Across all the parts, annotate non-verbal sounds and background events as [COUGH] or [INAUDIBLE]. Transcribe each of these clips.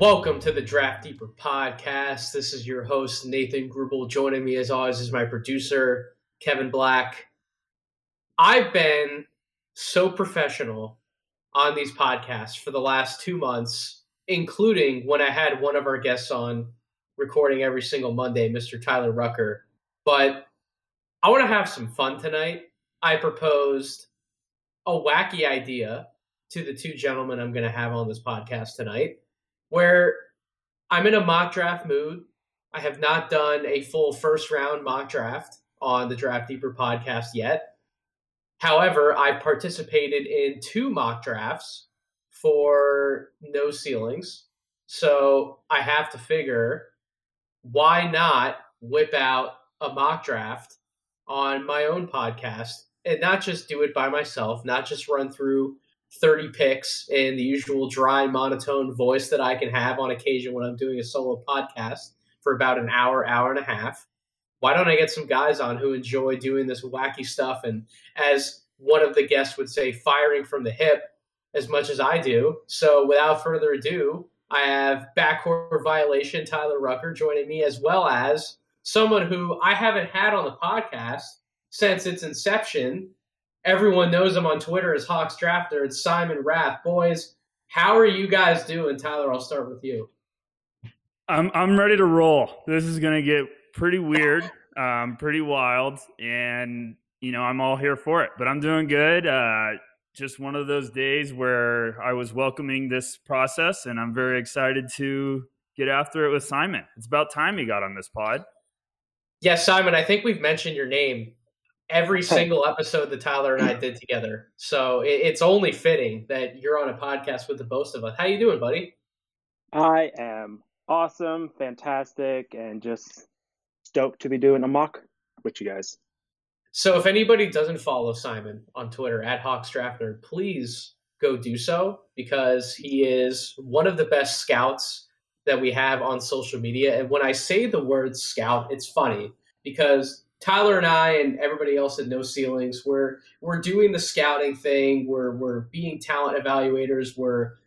Welcome to the Draft Deeper podcast. This is your host, Nathan Grubel. Joining me, as always, is my producer, Kevin Black. I've been so professional on these podcasts for the last two months, including when I had one of our guests on recording every single Monday, Mr. Tyler Rucker. But I want to have some fun tonight. I proposed a wacky idea to the two gentlemen I'm going to have on this podcast tonight, where I'm in a mock draft mood. I have not done a full first round mock draft on the Draft Deeper podcast yet. However, I participated in two mock drafts for no ceilings. So I have to figure why not whip out a mock draft on my own podcast and not just do it by myself, not just run through 30 picks in the usual dry, monotone voice that I can have on occasion when I'm doing a solo podcast for about an hour, hour and a half. Why don't I get some guys on who enjoy doing this wacky stuff and, as one of the guests would say, firing from the hip as much as I do? So, without further ado, I have backcourt violation Tyler Rucker joining me, as well as someone who I haven't had on the podcast since its inception. Everyone knows him on Twitter as Hawks Drafter. It's Simon Rath. Boys, how are you guys doing? Tyler, I'll start with you. I'm I'm ready to roll. This is gonna get pretty weird, um, pretty wild, and you know I'm all here for it. But I'm doing good. Uh, just one of those days where I was welcoming this process, and I'm very excited to get after it with Simon. It's about time he got on this pod. Yes, Simon, I think we've mentioned your name every [LAUGHS] single episode that Tyler and I did together. So it, it's only fitting that you're on a podcast with the both of us. How you doing, buddy? I am awesome, fantastic, and just stoked to be doing a mock with you guys. So if anybody doesn't follow Simon on Twitter at Hawks Drafter, please go do so because he is one of the best scouts that we have on social media. And when I say the word scout, it's funny because Tyler and I and everybody else at No Ceilings, we're we're doing the scouting thing. We're we're being talent evaluators. We're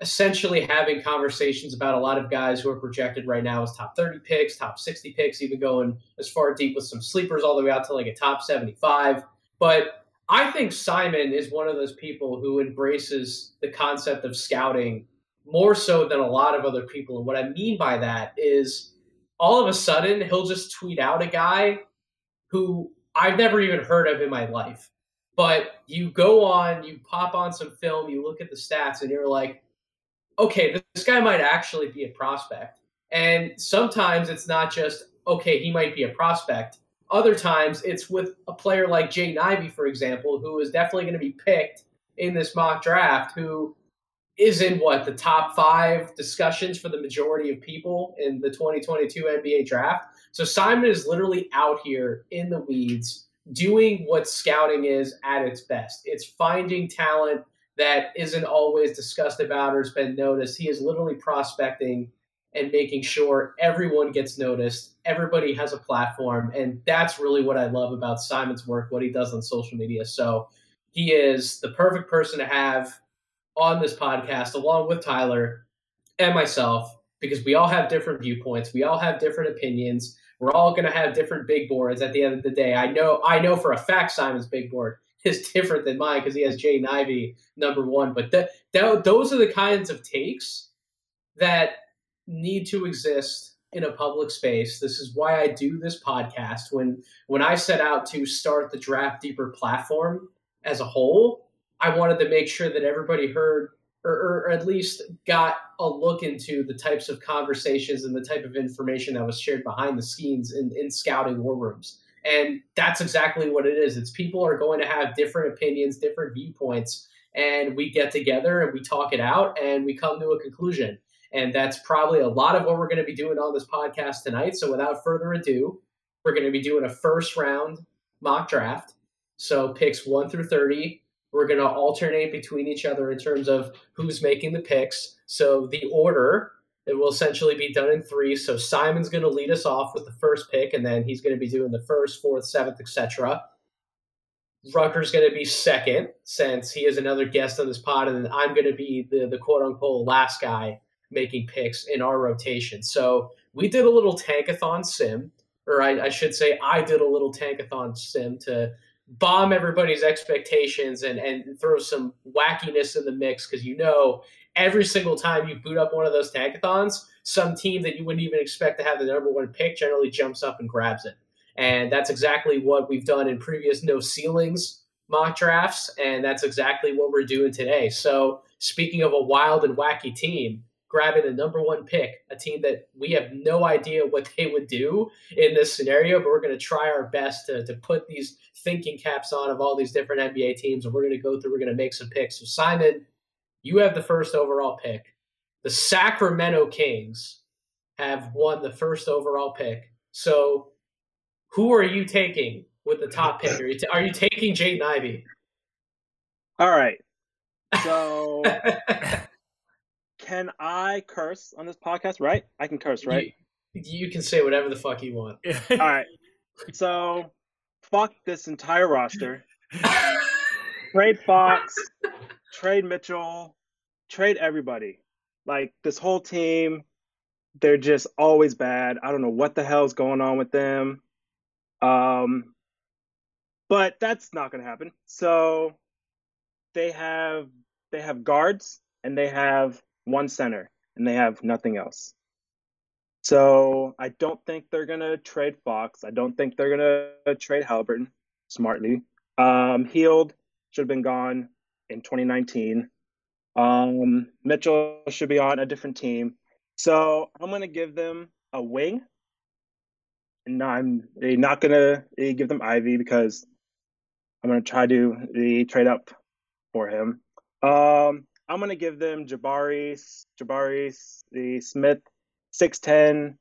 essentially having conversations about a lot of guys who are projected right now as top 30 picks, top 60 picks, even going as far deep with some sleepers all the way out to like a top 75. But I think Simon is one of those people who embraces the concept of scouting more so than a lot of other people. And what I mean by that is all of a sudden he'll just tweet out a guy who I've never even heard of in my life. But you go on, you pop on some film, you look at the stats, and you're like, okay, this guy might actually be a prospect. And sometimes it's not just, okay, he might be a prospect. Other times it's with a player like Jaden Ivey, for example, who is definitely going to be picked in this mock draft, who is in what the top five discussions for the majority of people in the 2022 NBA draft. So Simon is literally out here in the weeds doing what scouting is at its best. It's finding talent that isn't always discussed about or has been noticed. He is literally prospecting and making sure everyone gets noticed, everybody has a platform, and that's really what I love about Simon's work, what he does on social media. So he is the perfect person to have on this podcast, along with Tyler and myself, because we all have different viewpoints, we all have different opinions. We're all going to have different big boards at the end of the day. I know, I know for a fact Simon's big board [LAUGHS] is different than mine because he has Jaden Ivey number one. But th- th- those are the kinds of takes that need to exist in a public space. This is why I do this podcast. When when I set out to start the Draft Deeper platform as a whole, I wanted to make sure that everybody heard or, or, at least got a look into the types of conversations and the type of information that was shared behind the scenes in, in scouting war rooms. And that's exactly what it is. It's people are going to have different opinions, different viewpoints, and we get together and we talk it out and we come to a conclusion. And that's probably a lot of what we're going to be doing on this podcast tonight. So without further ado, we're going to be doing a first round mock draft. So picks 1 through 30 we're going to alternate between each other in terms of who's making the picks. So the order it will essentially be done in three. So Simon's going to lead us off with the first pick, and then he's going to be doing the first, fourth, seventh, etc. Rucker's going to be second, since he is another guest on this pod, and then I'm going to be the the quote unquote last guy making picks in our rotation. So we did a little tankathon sim, or I, I should say, I did a little tankathon sim to bomb everybody's expectations and, and throw some wackiness in the mix because you know every single time you boot up one of those tankathons, some team that you wouldn't even expect to have the number one pick generally jumps up and grabs it. And that's exactly what we've done in previous no ceilings mock drafts, and that's exactly what we're doing today. So, speaking of a wild and wacky team, grabbing the number one pick, a team that we have no idea what they would do in this scenario, but we're going to try our best to, to put these thinking caps on of all these different NBA teams, and we're going to go through, we're going to make some picks. So, Simon, you have the first overall pick. The Sacramento Kings have won the first overall pick. So, who are you taking with the top pick? Are you, t- are you taking Jaden Ivey? All right. So, [LAUGHS] can I curse on this podcast? Right? I can curse, right? You, you can say whatever the fuck you want. All right. So, fuck this entire roster. trade [LAUGHS] Fox, trade Mitchell, trade everybody. Like this whole team, they're just always bad. I don't know what the hell's going on with them. Um, but that's not going to happen. So they have they have guards and they have one center and they have nothing else. So I don't think they're to trade Fox. I don't think they're to trade Halliburton smartly. Um, Hield should have been gone in 2019. Um, Mitchell should be on a different team. So I'm to give them a wing and I'm not gonna give them Ivey because I'm gonna try to trade up for him. Um, I'm gonna give them Jabari, Jabari, the Smith, six ten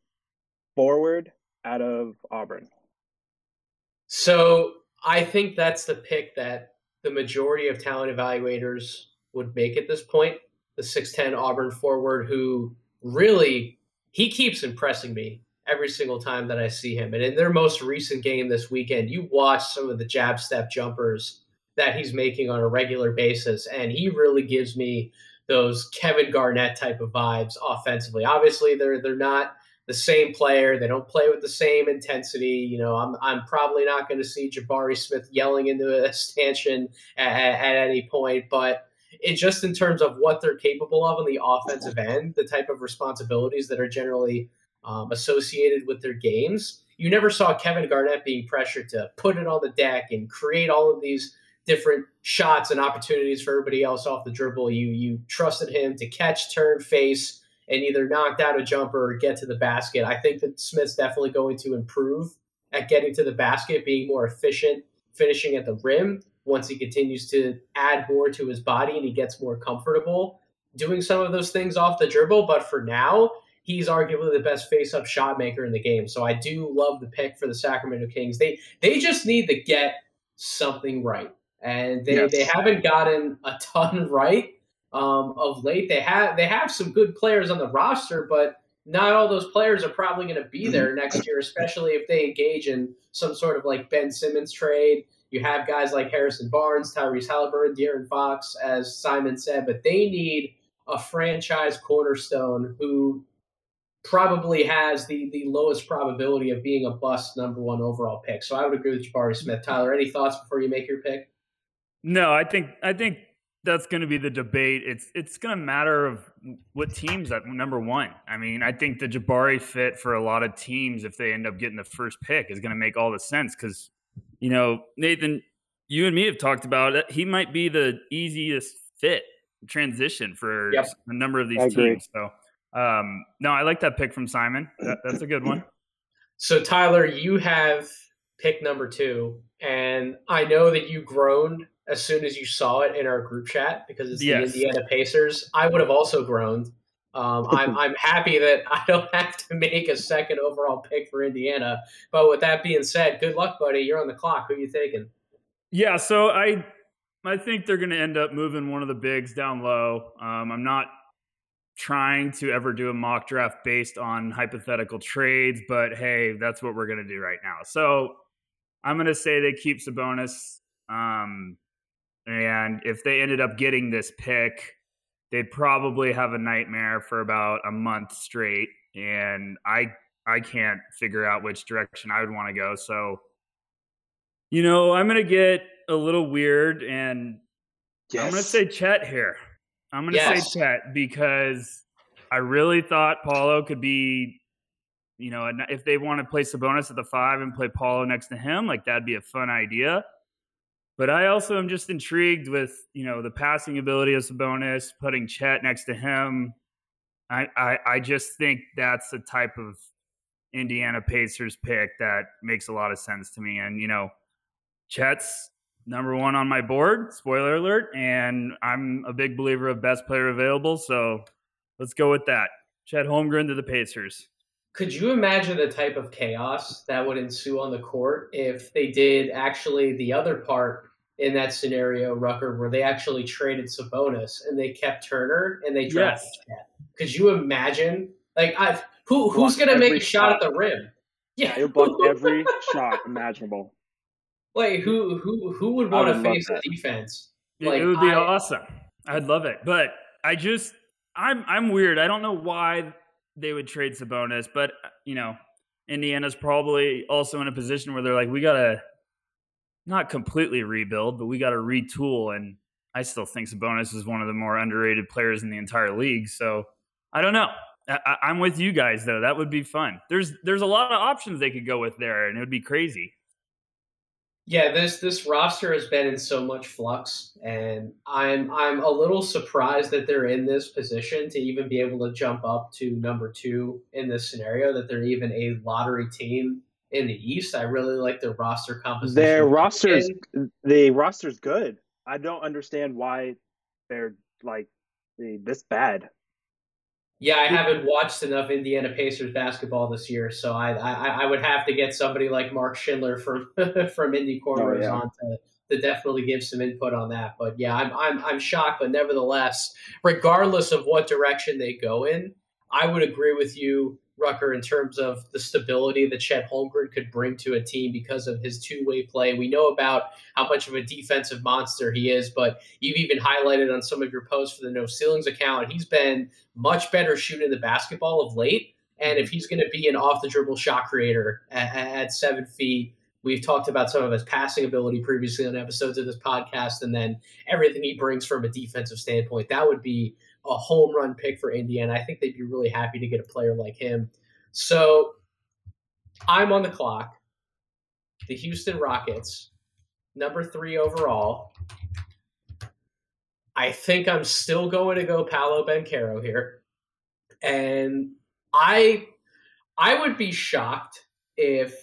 forward out of Auburn. So I think that's the pick that the majority of talent evaluators would make at this point. The six ten Auburn forward who really he keeps impressing me every single time that I see him. And in their most recent game this weekend, you watch some of the jab step jumpers that he's making on a regular basis, and he really gives me those Kevin Garnett type of vibes offensively. Obviously, they're they're not the same player. They don't play with the same intensity. You know, I'm I'm probably not going to see Jabari Smith yelling into a [LAUGHS] stanchion at, at any point, but it just in terms of what they're capable of on the offensive end, the type of responsibilities that are generally um, associated with their games. You never saw Kevin Garnett being pressured to put it on the deck and create all of these different shots and opportunities for everybody else off the dribble. You you trusted him to catch, turn, face, and either knock down a jumper or get to the basket. I think that Smith's definitely going to improve at getting to the basket, being more efficient, finishing at the rim once he continues to add more to his body and he gets more comfortable doing some of those things off the dribble. But for now, he's arguably the best face-up shot maker in the game. So I do love the pick for the Sacramento Kings. They they just need to get something right, and they, yes. they haven't gotten a ton [LAUGHS] right um, of late. They have they have some good players on the roster, but not all those players are probably going to be there mm-hmm. next year, especially if they engage in some sort of like Ben Simmons trade. You have guys like Harrison Barnes, Tyrese Halliburton, De'Aaron Fox, as Simon said, but they need a franchise cornerstone who probably has the the lowest probability of being a bust number one overall pick. So I would agree with Jabari Smith. Tyler, any thoughts before you make your pick? No, I think I think that's going to be the debate. It's it's going to matter of what teams at number one. I mean, I think the Jabari fit for a lot of teams if they end up getting the first pick is going to make all the sense because you know Nathan, you and me have talked about it. He might be the easiest fit transition for yep. a number of these teams. So um, no, I like that pick from Simon. That, that's a good one. [CLEARS THROAT] So, Tyler, you have pick number two, and I know that you groaned as soon as you saw it in our group chat because it's the. Indiana Pacers. I would have also groaned. Um, [LAUGHS] I'm I'm happy that [LAUGHS] I don't have to make a second overall pick for Indiana. But with that being said, good luck, buddy. You're on the clock. Who are you taking? Yeah, so I I think they're going to end up moving one of the bigs down low. Um, I'm not trying to ever do a mock draft based on hypothetical trades, but hey, that's what we're going to do right now. So I'm going to say they keep Sabonis. Um, and if they ended up getting this pick, they'd probably have a nightmare for about a month straight, and I I can't figure out which direction I would want to go. So, you know, I'm gonna get a little weird, and yes. I'm gonna say Chet here. I'm gonna yes. say Chet because I really thought Paolo could be, you know, if they want to play Sabonis at the five and play Paolo next to him, like that'd be a fun idea. But I also am just intrigued with, you know, the passing ability of Sabonis, putting Chet next to him. I, I, I just think that's the type of Indiana Pacers pick that makes a lot of sense to me. And, you know, Chet's number one on my board, spoiler alert. And I'm a big believer of best player available. So let's go with that. Chet Holmgren to the Pacers. Could you imagine the type of chaos that would ensue on the court if they did actually the other part in that scenario, Rucker, where they actually traded Sabonis and they kept Turner and they drafted yes. Chet? Could you imagine? Like, I've, who who's going to make a shot, shot at the rim? Yeah, it blocked every [LAUGHS] shot imaginable. Wait, who who who would want to face the defense? Like, it would be I, awesome. I'd love it, but I just I'm I'm weird. I don't know why they would trade Sabonis, but uh, you know, Indiana's probably also in a position where they're like, we gotta not completely rebuild, but we gotta retool. And I still think Sabonis is one of the more underrated players in the entire league. So I don't know. I, I'm with you guys though. That would be fun. There's there's a lot of options they could go with there, and it would be crazy. Yeah, this this roster has been in so much flux, and I'm I'm a little surprised that they're in this position to even be able to jump up to number two in this scenario. That they're even a lottery team in the East. I really like their roster composition. Their rosters, the roster's good. I don't understand why they're like this bad. Yeah, I haven't watched enough Indiana Pacers basketball this year, so I I, I would have to get somebody like Mark Schindler from [LAUGHS] from Indy Cornrows oh, yeah. on to, to definitely give some input on that. But yeah, I'm I'm I'm shocked, but nevertheless, regardless of what direction they go in, I would agree with you Rucker in terms of the stability that Chet Holmgren could bring to a team because of his two way play. We know about how much of a defensive monster he is, but you've even highlighted on some of your posts for the No Ceilings account. He's been much better shooting the basketball of late. And if mm-hmm. he's going to be an off the dribble shot creator at, at seven feet, We've talked about some of his passing ability previously on episodes of this podcast, and then everything he brings from a defensive standpoint. That would be a home run pick for Indiana. I think they'd be really happy to get a player like him. So I'm on the clock. The Houston Rockets, number three overall. I think I'm still going to go Paolo Banchero here. And I I would be shocked if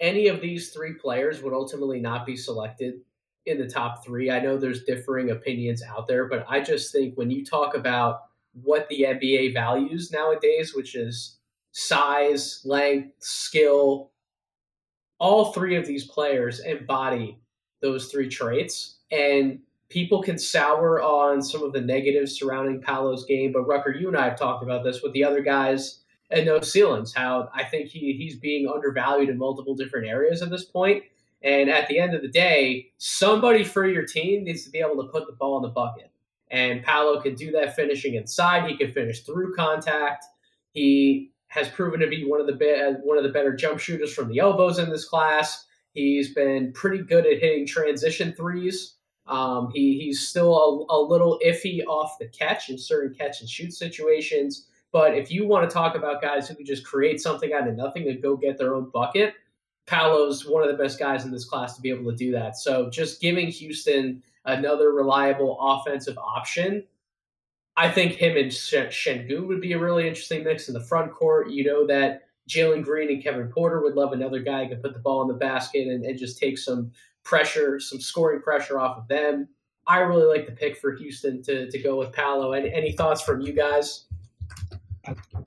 any of these three players would ultimately not be selected in the top three. I know there's differing opinions out there, but I just think when you talk about what the NBA values nowadays, which is size, length, skill, all three of these players embody those three traits. And people can sour on some of the negatives surrounding Paolo's game, but Rucker, you and I have talked about this with the other guys and no ceilings, how I think he, he's being undervalued in multiple different areas at this point. And at the end of the day, somebody for your team needs to be able to put the ball in the bucket. And Paolo can do that finishing inside. He can finish through contact. He has proven to be one of the be- one of the better jump shooters from the elbows in this class. He's been pretty good at hitting transition threes. Um, he, he's still a, a little iffy off the catch in certain catch and shoot situations. But if you want to talk about guys who can just create something out of nothing and go get their own bucket, Paolo's one of the best guys in this class to be able to do that. So just giving Houston another reliable offensive option, I think him and Sengun would be a really interesting mix in the front court. You know that Jalen Green and Kevin Porter would love another guy who can put the ball in the basket and, and just take some pressure, some scoring pressure off of them. I really like the pick for Houston to, to go with Paolo. Any, any thoughts from you guys?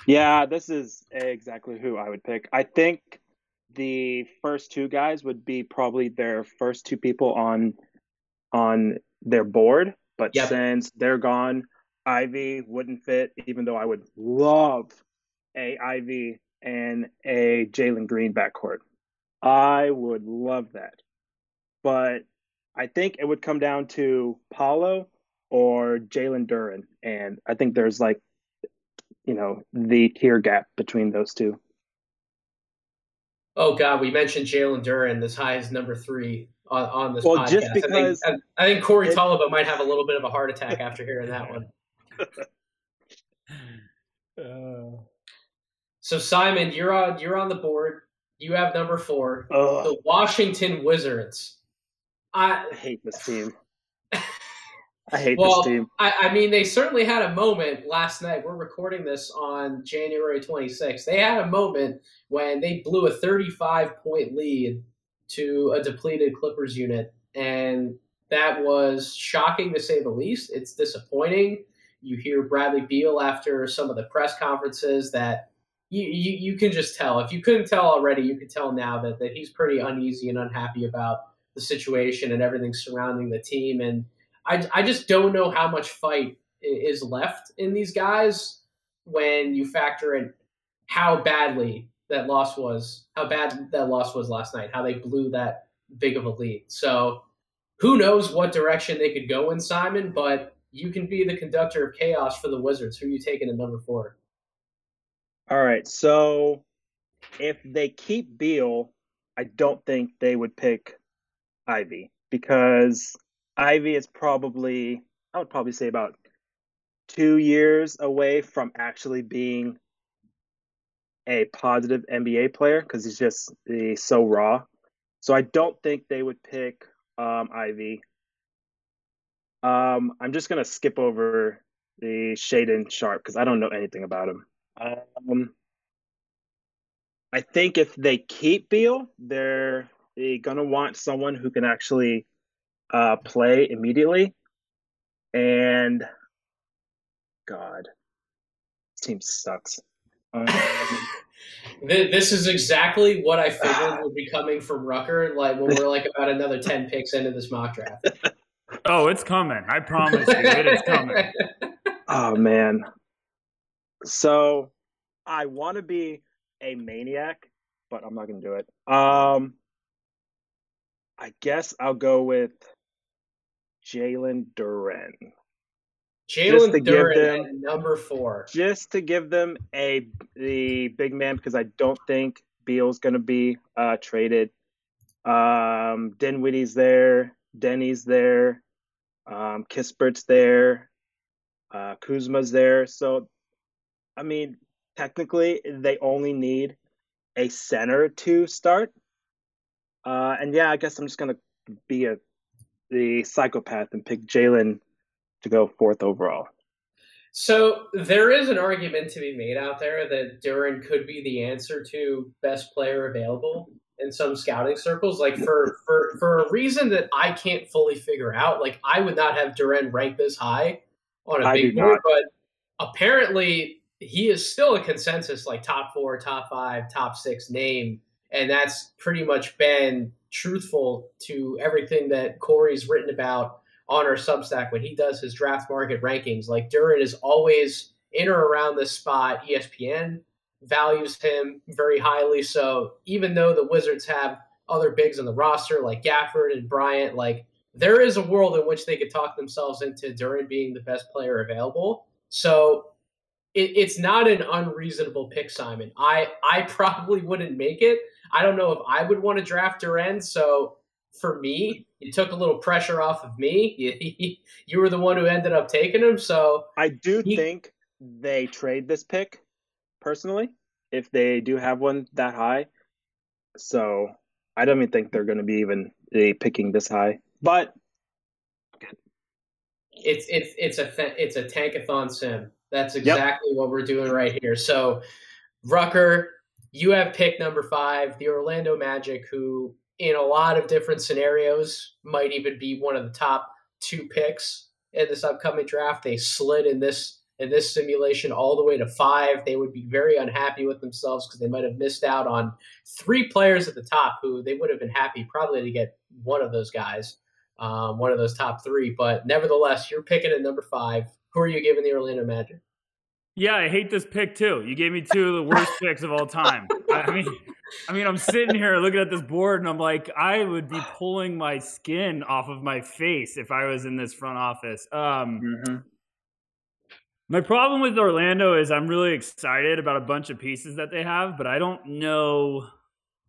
Yeah, this is exactly who I would pick. I think the first two guys would be probably their first two people on on their board, but yep. since they're gone, Ivey wouldn't fit. Even though I would love a Ivey and a Jalen Green backcourt, I would love that. But I think it would come down to Paolo or Jalen Duren, and I think there's like, you know, the tier gap between those two. Oh God, we mentioned Jalen Duren as high as number three on, on this Well, podcast. just because- I think, I, I think Corey it- Tulaba might have a little bit of a heart attack after hearing that one. [LAUGHS] Uh. So Simon, you're on you're on the board. You have number four, Ugh, the Washington Wizards. I I hate this team. I hate well, this team. I, I mean, they certainly had a moment last night. We're recording this on January 26th. They had a moment when they blew a 35 point lead to a depleted Clippers unit, and that was shocking to say the least. It's disappointing. You hear Bradley Beal after some of the press conferences that you, you, you can just tell. If you couldn't tell already, you can tell now that, that he's pretty uneasy and unhappy about the situation and everything surrounding the team. And I, I just don't know how much fight is left in these guys when you factor in how badly that loss was, how bad that loss was last night, how they blew that big of a lead. So who knows what direction they could go in, Simon, but you can be the conductor of chaos for the Wizards. Who you taking at number four? All right, so if they keep Beal, I don't think they would pick Ivey because Ivey is probably, I would probably say about two years away from actually being a positive NBA player because he's just he's so raw. So I don't think they would pick um, Ivey. Um, I'm just gonna skip over the Shaedon Sharpe because I don't know anything about him. Um, I think if they keep Beal, they're they gonna want someone who can actually uh, play immediately. And God, this team sucks. Um, [LAUGHS] This is exactly what I figured would be coming from Rucker. Like when we're like about another ten picks into this mock draft. Oh, it's coming. I promise you, it is coming. [LAUGHS] oh man. So I want to be a maniac, but I'm not gonna do it. Um, I guess I'll go with Jalen Duren. Jalen to give Duren them- number four. just to give them a the big man because I don't think Beal's going to be uh, traded. Um, Dinwiddie's there, Deni's there, um, Kispert's there, uh, Kuzma's there. So, I mean, technically, they only need a center to start. Uh, and yeah, I guess I'm just going to be a the psychopath and pick Jalen to go fourth overall. So there is an argument to be made out there that Duren could be the answer to best player available in some scouting circles. Like for for for a reason that I can't fully figure out. Like I would not have Duren ranked this high on a I big board, but apparently he is still a consensus like top four, top five, top six name, and that's pretty much been truthful to everything that Corey's written about on our Substack when he does his draft market rankings. Like Duren is always in or around this spot. ESPN values him very highly. So even though the Wizards have other bigs on the roster like Gafford and Bryant, like there is a world in which they could talk themselves into Duren being the best player available. So it, it's not an unreasonable pick, Simon. I I [LAUGHS] probably wouldn't make it. I don't know if I would want to draft Duren. So for me, you took a little pressure off of me. You, [LAUGHS] you were the one who ended up taking him. So I do He- think they trade this pick personally if they do have one that high. So I don't even think they're going to be even picking this high. But it's it's it's a it's a tankathon sim. That's exactly what we're doing right here. So Rucker, you have pick number five, the Orlando Magic, who in a lot of different scenarios might even be one of the top two picks in this upcoming draft. They slid in this in this simulation all the way to five. They would be very unhappy with themselves because they might have missed out on three players at the top who they would have been happy probably to get one of those guys, um, one of those top three. But nevertheless, you're picking at number five. Who are you giving the Orlando Magic? Yeah, I hate this pick too. You gave me two of the worst picks of all time. I mean, I mean, I'm sitting here looking at this board and I'm like, I would be pulling my skin off of my face if I was in this front office. Um, Mm-hmm. my problem with Orlando is I'm really excited about a bunch of pieces that they have, but I don't know.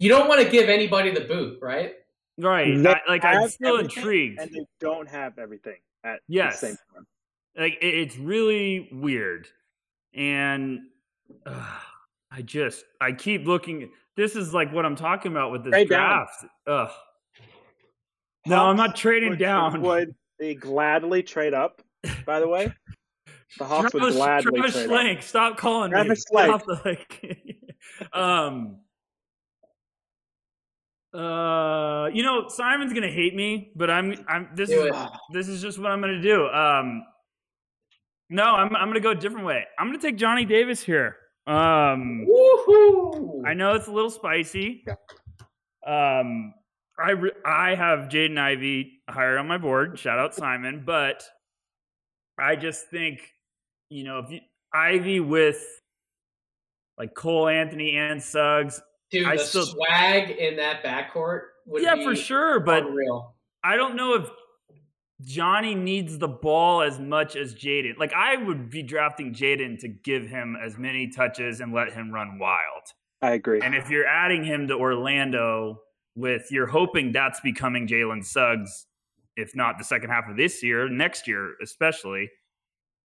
You don't want to give anybody the boot, right? Right. I, like, I'm still intrigued. and they don't have everything at Yes. the same time. Like it, it's really weird and uh, i just i keep looking this is like what i'm talking about with this Trade down. draft Ugh. no i'm not trading would, [LAUGHS] down Would they gladly trade up? By the way, the Hawks would gladly Travis trade up. Schlenk, stop calling me. Travis Schlenk. Stop the, like, [LAUGHS] um, uh, you know, Simon's gonna hate me, but I'm, I'm. This Do is it. this is just what I'm gonna do. Um, no, I'm, I'm gonna go a different way. I'm gonna take Johnny Davis here. Um, Woohoo! I know it's a little spicy. Um, I re- I have Jaden Ivey higher on my board. Shout out Simon, but I just think you know if you, Ivey with like Cole Anthony and Suggs, Dude, I the still- swag in that backcourt would yeah, be for sure. But unreal. I don't know if Johnny needs the ball as much as Jaden. Like I would be drafting Jaden to give him as many touches and let him run wild. I agree. And if you're adding him to Orlando with you're hoping that's becoming Jalen Suggs, if not the second half of this year, next year especially.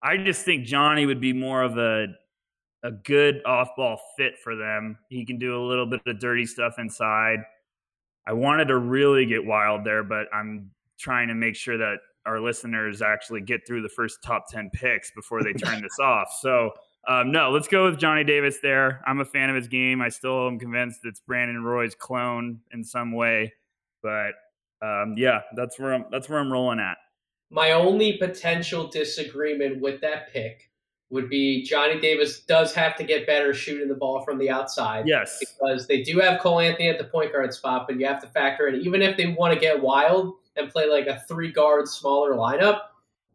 I just think Johnny would be more of a a good off ball fit for them. He can do a little bit of dirty stuff inside. I wanted to really get wild there, but I'm trying to make sure that our listeners actually get through the first top 10 picks before they turn this off. So, um, no, let's go with Johnny Davis there. I'm a fan of his game. I still am convinced it's Brandon Roy's clone in some way, but um, yeah, that's where I'm. That's where I'm rolling at. My only potential disagreement with that pick would be Johnny Davis does have to get better shooting the ball from the outside. Yes, Because they do have Cole Anthony at the point guard spot, but you have to factor in, even if they want to get wild and play like a three guard smaller lineup,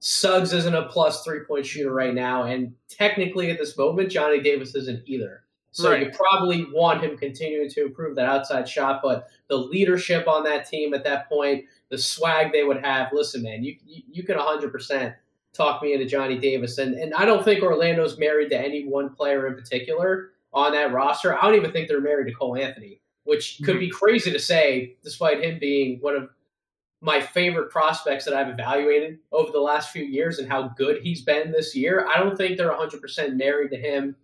Suggs isn't a plus three point shooter right now. And technically at this moment, Johnny Davis isn't either. So Right. you probably want him continuing to improve that outside shot, but the leadership on that team at that point, the swag they would have. Listen, man, you you, you can 100% talk me into Johnny Davis, and and I don't think Orlando's married to any one player in particular on that roster. I don't even think they're married to Cole Anthony, which could mm-hmm. be crazy to say, despite him being one of my favorite prospects that I've evaluated over the last few years and how good he's been this year. I don't think they're 100% married to him.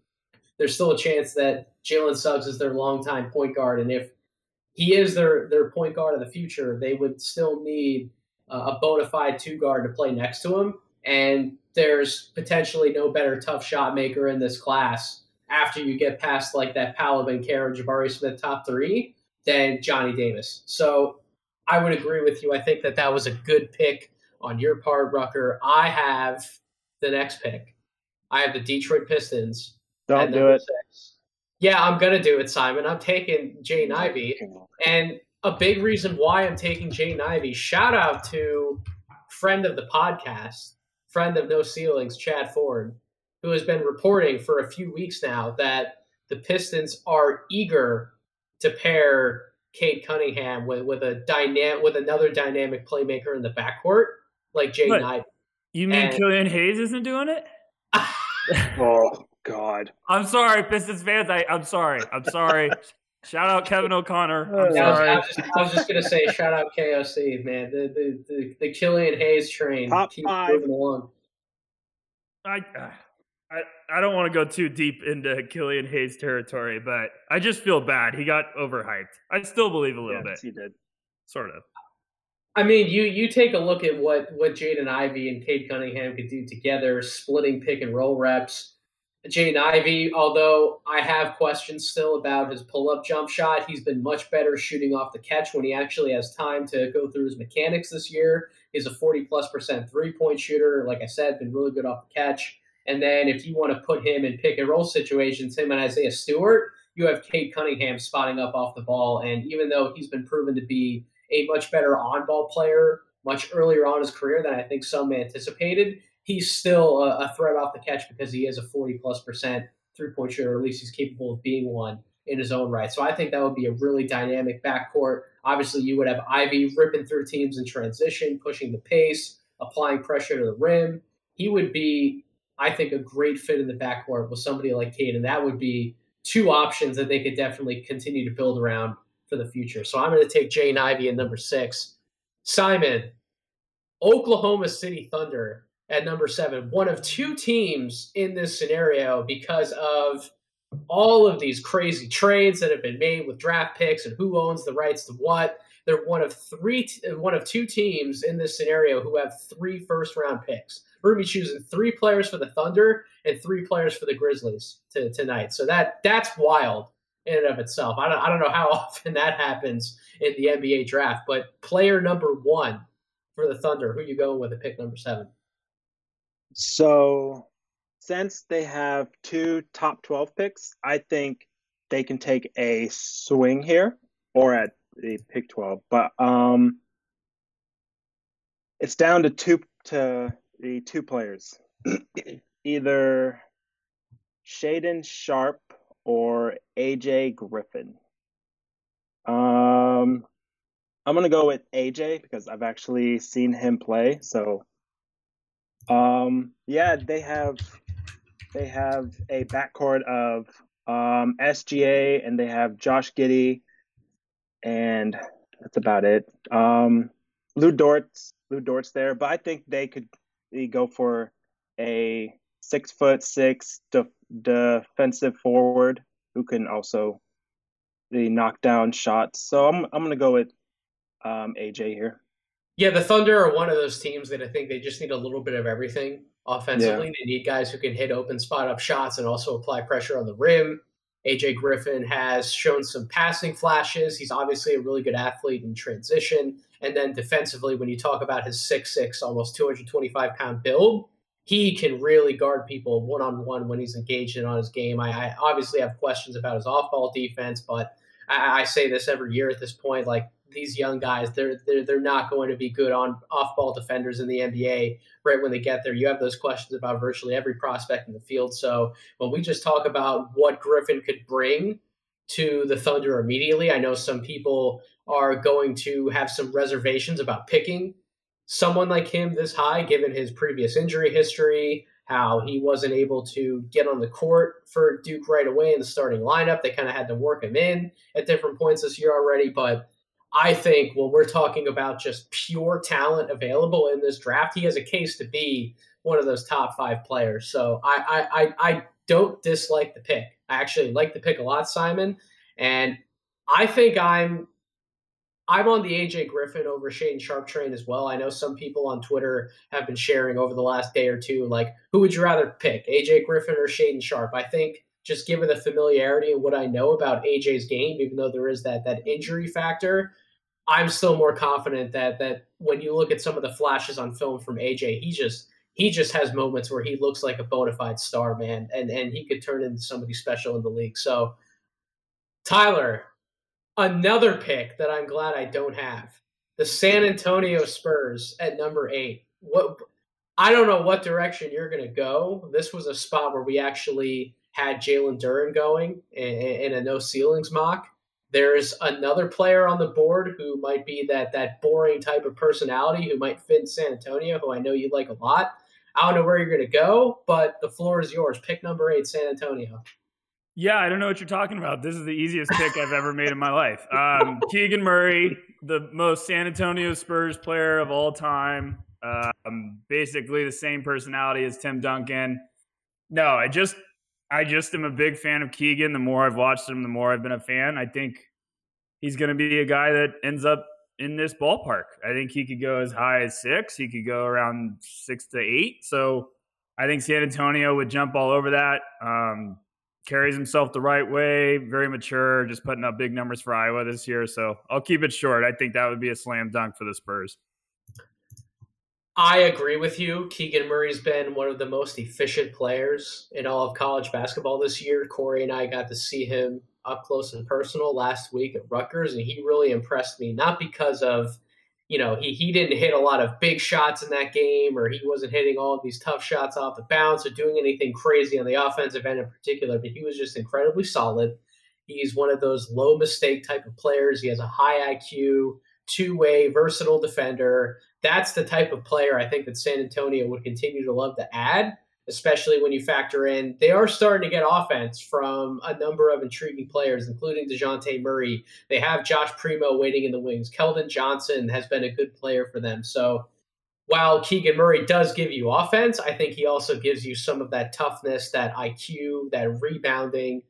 There's still a chance that Jalen Suggs is their longtime point guard, and if he is their their point guard of the future, they would still need uh, a bona fide two guard to play next to him. And there's potentially no better tough shot maker in this class after you get past like that Paolo Banchero, Jabari Smith top three than Johnny Davis. So I would agree with you. I think that that was a good pick on your part, Rucker. I have the next pick. I have the Detroit Pistons. Don't do it. six. Yeah, I'm gonna do it, Simon. I'm taking Jaden Ivey. And a big reason why I'm taking Jaden Ivey. shout out to friend of the podcast, friend of No Ceilings, Chad Ford, who has been reporting for a few weeks now that the Pistons are eager to pair Cade Cunningham with, with a dynamic with another dynamic playmaker in the backcourt, like Jay What? Ivey. you mean And- Killian Hayes isn't doing it? [LAUGHS] Oh God. I'm sorry, Pistons fans. I, I'm sorry. I'm sorry. Shout out Kevin O'Connor. I'm Yeah, I was, sorry. I was just, I was just gonna say, shout out KOC, man. The the the, the Killian Hayes train Top keeps five. moving along. I, uh, I I don't want to go too deep into Killian Hayes territory, but I just feel bad. He got overhyped. I still believe a little Yes, bit, he did. sort of. I mean, you you take a look at what what Jaden Ivey and Cade Cunningham could do together, splitting pick and roll reps. Jaden Ivey, although I have questions still about his pull up jump shot, he's been much better shooting off the catch when he actually has time to go through his mechanics this year. He's a 40 plus percent three point shooter. Like I said, been really good off the catch. And then if you want to put him in pick and roll situations, him and Isaiah Stewart, you have Cade Cunningham spotting up off the ball. And even though he's been proven to be a much better on ball player much earlier on his career than I think some anticipated. He's still a, a threat off the catch because he is a 40 plus percent three point shooter, or at least he's capable of being one in his own right. So I think that would be a really dynamic backcourt. Obviously, you would have Ivey ripping through teams in transition, pushing the pace, applying pressure to the rim. He would be, I think, a great fit in the backcourt with somebody like Cade, and that would be two options that they could definitely continue to build around for the future. So I'm going to take Jaden Ivey at number six. Simon, Oklahoma City Thunder at number seven, one of two teams in this scenario because of all of these crazy trades that have been made with draft picks and who owns the rights to what. They're one of three, one of two teams in this scenario who have three first round picks. We're gonna be choosing three players for the Thunder and three players for the Grizzlies to, tonight. So that that's wild in and of itself. I don't, I don't know how [LAUGHS] often that happens in the NBA draft, but player number one for the Thunder, who you going with at pick number seven? So, since they have two top 12 picks, I think they can take a swing here or at the pick 12. But um it's down to two to the two players. [CLEARS THROAT] Either Shaedon Sharpe or AJ Griffin. Um I'm gonna go with AJ because I've actually seen him play. So um, yeah, they have they have a backcourt of um, SGA and they have Josh Giddey, and that's about it. Um, Lu Dort's Lu Dort's there, but I think they could go for a six foot six de- defensive forward who can also the knock down shots. So I'm I'm gonna go with um, AJ here. Yeah, the Thunder are one of those teams that I think they just need a little bit of everything offensively. Yeah. They need guys who can hit open spot up shots and also apply pressure on the rim. AJ Griffin has shown some passing flashes. He's obviously a really good athlete in transition. And then defensively, when you talk about his 6'6, almost 225 pound build, he can really guard people one on one when he's engaged in on his game. I, I, obviously have questions about his off ball defense, but I, I say this every year at this point. Like these young guys, they're they're they're not going to be good on off ball defenders in the NBA right when they get there. You have those questions about virtually every prospect in the field. So when we just talk about what Griffin could bring to the Thunder immediately, I know some people are going to have some reservations about picking someone like him this high, given his previous injury history, how he wasn't able to get on the court for Duke right away in the starting lineup. They kind of had to work him in at different points this year already, but I think when we're talking about just pure talent available in this draft, he has a case to be one of those top five players. So I I I, I don't dislike the pick. I actually like the pick a lot, Simon. And I think I'm I'm on the AJ Griffin over Shaedon Sharpe train as well. I know some people on Twitter have been sharing over the last day or two, like, who would you rather pick, AJ Griffin or Shaedon Sharpe? I think just given the familiarity and what I know about AJ's game, even though there is that that injury factor, I'm still more confident that that when you look at some of the flashes on film from AJ, he just he just has moments where he looks like a bona fide star, man, and and he could turn into somebody special in the league. So, Tyler, another pick that I'm glad I don't have the San Antonio Spurs at number eight. What I don't know what direction you're going to go. This was a spot where we actually had Jalen Duren going in, in a no ceilings mock. There's another player on the board who might be that that boring type of personality who might fit in San Antonio, who I know you like a lot. I don't know where you're going to go, but the floor is yours. Pick number eight, San Antonio. Yeah, I don't know what you're talking about. This is the easiest pick I've ever made in my life. Um, [LAUGHS] Keegan Murray, the most San Antonio Spurs player of all time. Um, basically the same personality as Tim Duncan. No, I just I just am a big fan of Keegan. The more I've watched him, the more I've been a fan. I think he's going to be a guy that ends up in this ballpark. I think he could go as high as six. He could go around six to eight. So I think San Antonio would jump all over that. Um, carries himself the right way, very mature, just putting up big numbers for Iowa this year. So I'll keep it short. I think that would be a slam dunk for the Spurs. I agree with you. Keegan Murray's been one of the most efficient players in all of college basketball this year. Corey and I got to see him up close and personal last week at Rutgers, and he really impressed me. Not because of, you know, he he didn't hit a lot of big shots in that game, or he wasn't hitting all of these tough shots off the bounce, or doing anything crazy on the offensive end in particular. But he was just incredibly solid. He's one of those low mistake type of players. He has a high IQ, two way, versatile defender. That's the type of player I think that San Antonio would continue to love to add, especially when you factor in they are starting to get offense from a number of intriguing players, including DeJounte Murray. They have Josh Primo waiting in the wings. Keldon Johnson has been a good player for them. So while Keegan Murray does give you offense, I think he also gives you some of that toughness, that IQ, that rebounding.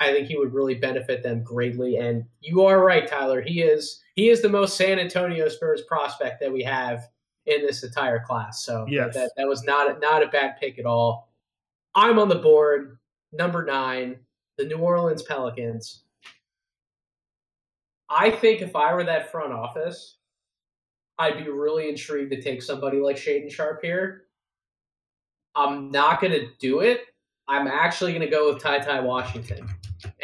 I think he would really benefit them greatly. And you are right, Tyler. He is he is the most San Antonio Spurs prospect that we have in this entire class. So yes. that, that was not a, not a bad pick at all. I'm on the board, number nine, the New Orleans Pelicans. I think if I were that front office, I'd be really intrigued to take somebody like Shaedon Sharpe here. I'm not going to do it. I'm actually going to go with Ty Ty Washington.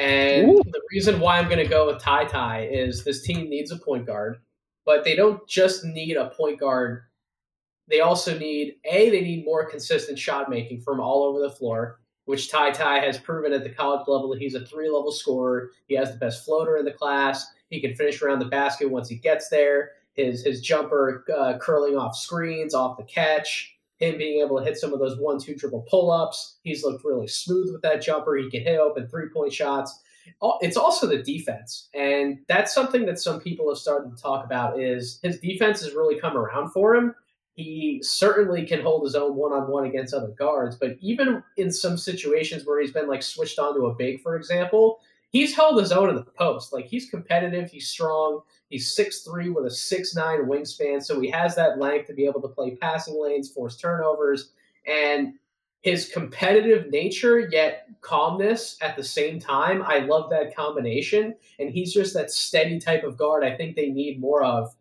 And Ooh. the reason why I'm going to go with Ty Ty is this team needs a point guard, but they don't just need a point guard. They also need a they need more consistent shot making from all over the floor, which Ty Ty has proven at the college level. He's a three level scorer. He has the best floater in the class. He can finish around the basket once he gets there his his jumper uh, curling off screens, off the catch, him being able to hit some of those one two triple pull ups. He's looked really smooth with that jumper. He can hit open three point shots. It's also the defense, and that's something that some people have started to talk about. Is his defense has really come around for him. He certainly can hold his own one on one against other guards, but even in some situations where he's been like switched onto a big, for example, he's held his own in the post. Like he's competitive, he's strong, he's six three with a six nine wingspan, so he has that length to be able to play passing lanes, force turnovers, and his competitive nature yet calmness at the same time. I love that combination, and he's just that steady type of guard. I think they need more of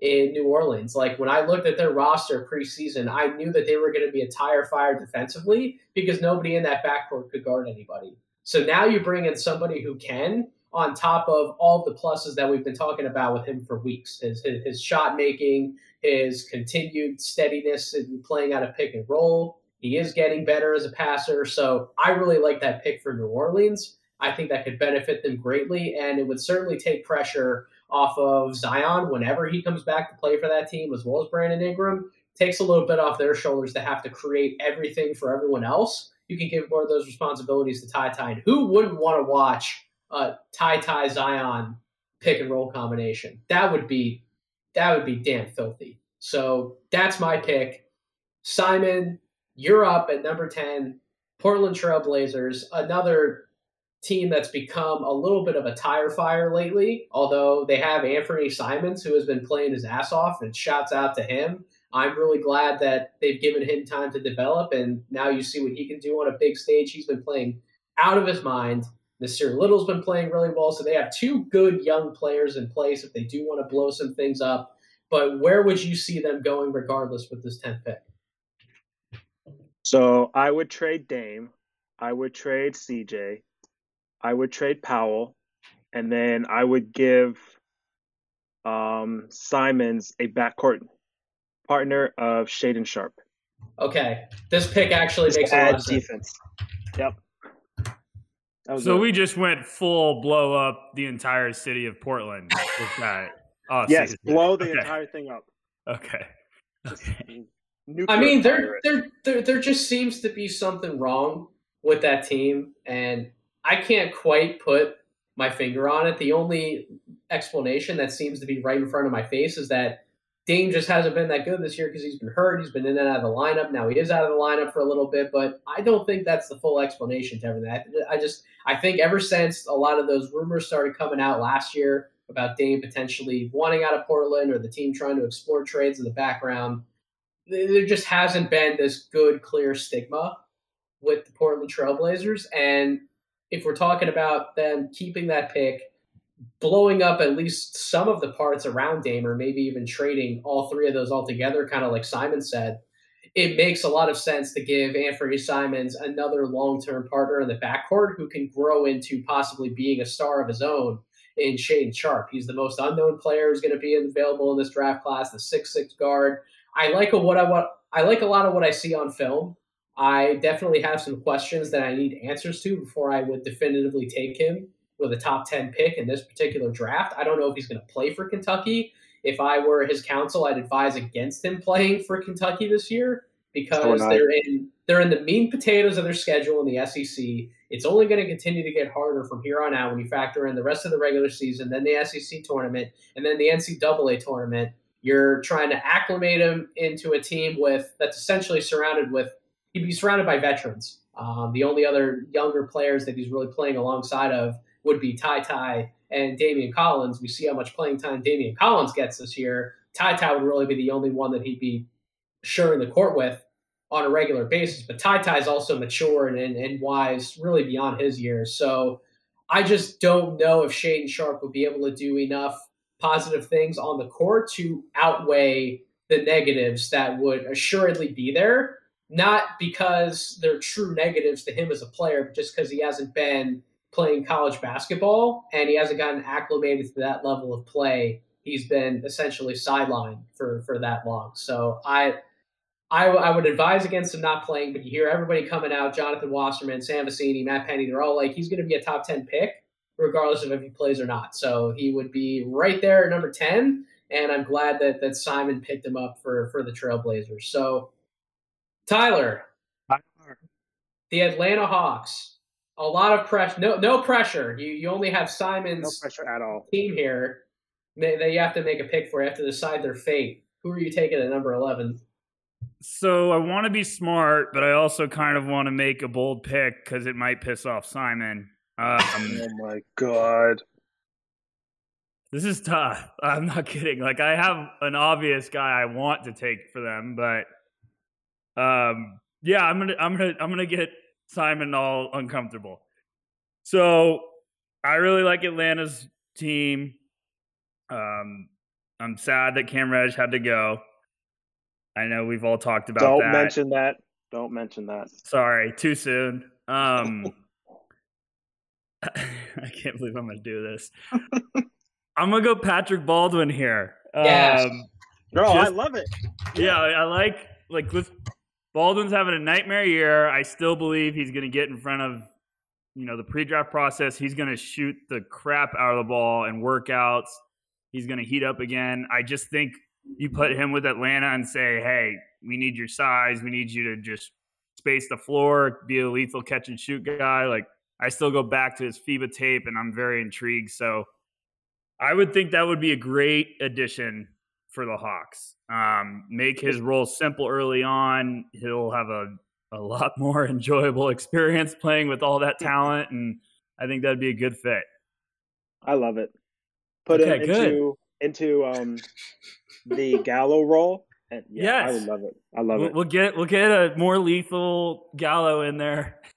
in New Orleans. Like when I looked at their roster preseason, I knew that they were going to be a tire fire defensively because nobody in that backcourt could guard anybody. So now you bring in somebody who can, on top of all the pluses that we've been talking about with him for weeks his, his, his shot making, his continued steadiness in playing out of pick and roll. He is getting better as a passer. So I really like that pick for New Orleans. I think that could benefit them greatly, and it would certainly take pressure off of Zion whenever he comes back to play for that team, as well as Brandon Ingram. Takes a little bit off their shoulders to have to create everything for everyone else you can give more of those responsibilities to Ty Ty. And who wouldn't want to watch a Ty Ty Zion pick and roll combination? That would be that would be damn filthy. So that's my pick. Simon, you're up at number 10. Portland Trailblazers, another team that's become a little bit of a tire fire lately, although they have Anthony Simons, who has been playing his ass off, and shouts out to him. I'm really glad that they've given him time to develop, and now you see what he can do on a big stage. He's been playing out of his mind. Nassir Little's been playing really well, so they have two good young players in place if they do want to blow some things up. But where would you see them going regardless with this 10th pick? So I would trade Dame. I would trade CJ. I would trade Powell. And then I would give um, Simons a backcourt partner of Shaedon Sharpe. Okay, this pick actually just makes a lot of defense. Yep. So we just went full blow up the entire city of Portland with that. [LAUGHS] Oh, yes, blow the [LAUGHS] okay. entire thing up. Okay. okay. I mean, there, there, there, there just seems to be something wrong with that team, and I can't quite put my finger on it. The only explanation that seems to be right in front of my face is that Dame just hasn't been that good this year because he's been hurt. He's been in and out of the lineup. Now he is out of the lineup for a little bit, but I don't think that's the full explanation to everything. I, just I think ever since a lot of those rumors started coming out last year about Dame potentially wanting out of Portland or the team trying to explore trades in the background, there just hasn't been this good, clear stigma with the Portland Trailblazers. And if we're talking about them keeping that pick blowing up at least some of the parts around Dame, or maybe even trading all three of those altogether, kind of like Simon said, it makes a lot of sense to give Anthony Simons another long term partner in the backcourt who can grow into possibly being a star of his own in Shane Sharp. He's the most unknown player who's going to be available in this draft class, the six six guard. I like a, what I want. I like a lot of what I see on film. I definitely have some questions that I need answers to before I would definitively take him with a top 10 pick in this particular draft. I don't know if he's going to play for Kentucky. If I were his counsel, I'd advise against him playing for Kentucky this year because they're in they're in the mean potatoes of their schedule in the SEC. It's only going to continue to get harder from here on out when you factor in the rest of the regular season, then the SEC tournament, and then the NCAA tournament. You're trying to acclimate him into a team with that's essentially surrounded with he'd be surrounded by veterans. Um, the only other younger players that he's really playing alongside of would be Ty Ty and Daimion Collins. We see how much playing time Daimion Collins gets this year. Ty Ty would really be the only one that he'd be sure in the court with on a regular basis. But Ty Ty is also mature and, and, and wise, really beyond his years. So I just don't know if Shaedon Sharpe would be able to do enough positive things on the court to outweigh the negatives that would assuredly be there. Not because they're true negatives to him as a player, but just because he hasn't been playing college basketball and he hasn't gotten acclimated to that level of play. He's been essentially sidelined for for that long. So I I, I would advise against him not playing, but you hear everybody coming out, Jonathan Wasserman, Sam Vecenie, Matt Penny, they're all like, he's going to be a top 10 pick, regardless of if he plays or not. So he would be right there at number 10, and I'm glad that, that Simon picked him up for, for the Trailblazers. So, Tyler, the Atlanta Hawks, a lot of pressure, no, no pressure. You, you only have Simon's no pressure at all. team here that you have to make a pick for. You have to decide their fate. Who are you taking at number 11? So I want to be smart, but I also kind of want to make a bold pick because it might piss off Simon. Um, [LAUGHS] oh my god, this is tough. I'm not kidding. Like I have an obvious guy I want to take for them, but um, yeah, I'm gonna, I'm gonna, I'm gonna get Simon all uncomfortable. So I really like Atlanta's team. Um, I'm sad that Cam Reddish had to go. I know we've all talked about Don't that. mention that. Don't mention that. Sorry, too soon. Um, [LAUGHS] [LAUGHS] I can't believe I'm going to do this. I'm going to go Patrick Baldwin here. Yes. Um, Girl, I love it. yeah, I I like like with Baldwin's having a nightmare year. I still believe he's going to get in front of you know the pre-draft process. He's going to shoot the crap out of the ball and workouts. He's going to heat up again. I just think you put him with Atlanta and say, "Hey, we need your size. We need you to just space the floor, be a lethal catch and shoot guy." Like I still go back to his FIBA tape, and I'm very intrigued. So I would think that would be a great addition for the Hawks. Um, make his role simple early on. He'll have a, a lot [LAUGHS] more enjoyable experience playing with all that talent, and I think that'd be a good fit. I love it. Put Okay, good. into into um the Gallo role. And yeah, I would love it. I love We'll, it. we'll get we'll get a more lethal Gallo in there. [LAUGHS]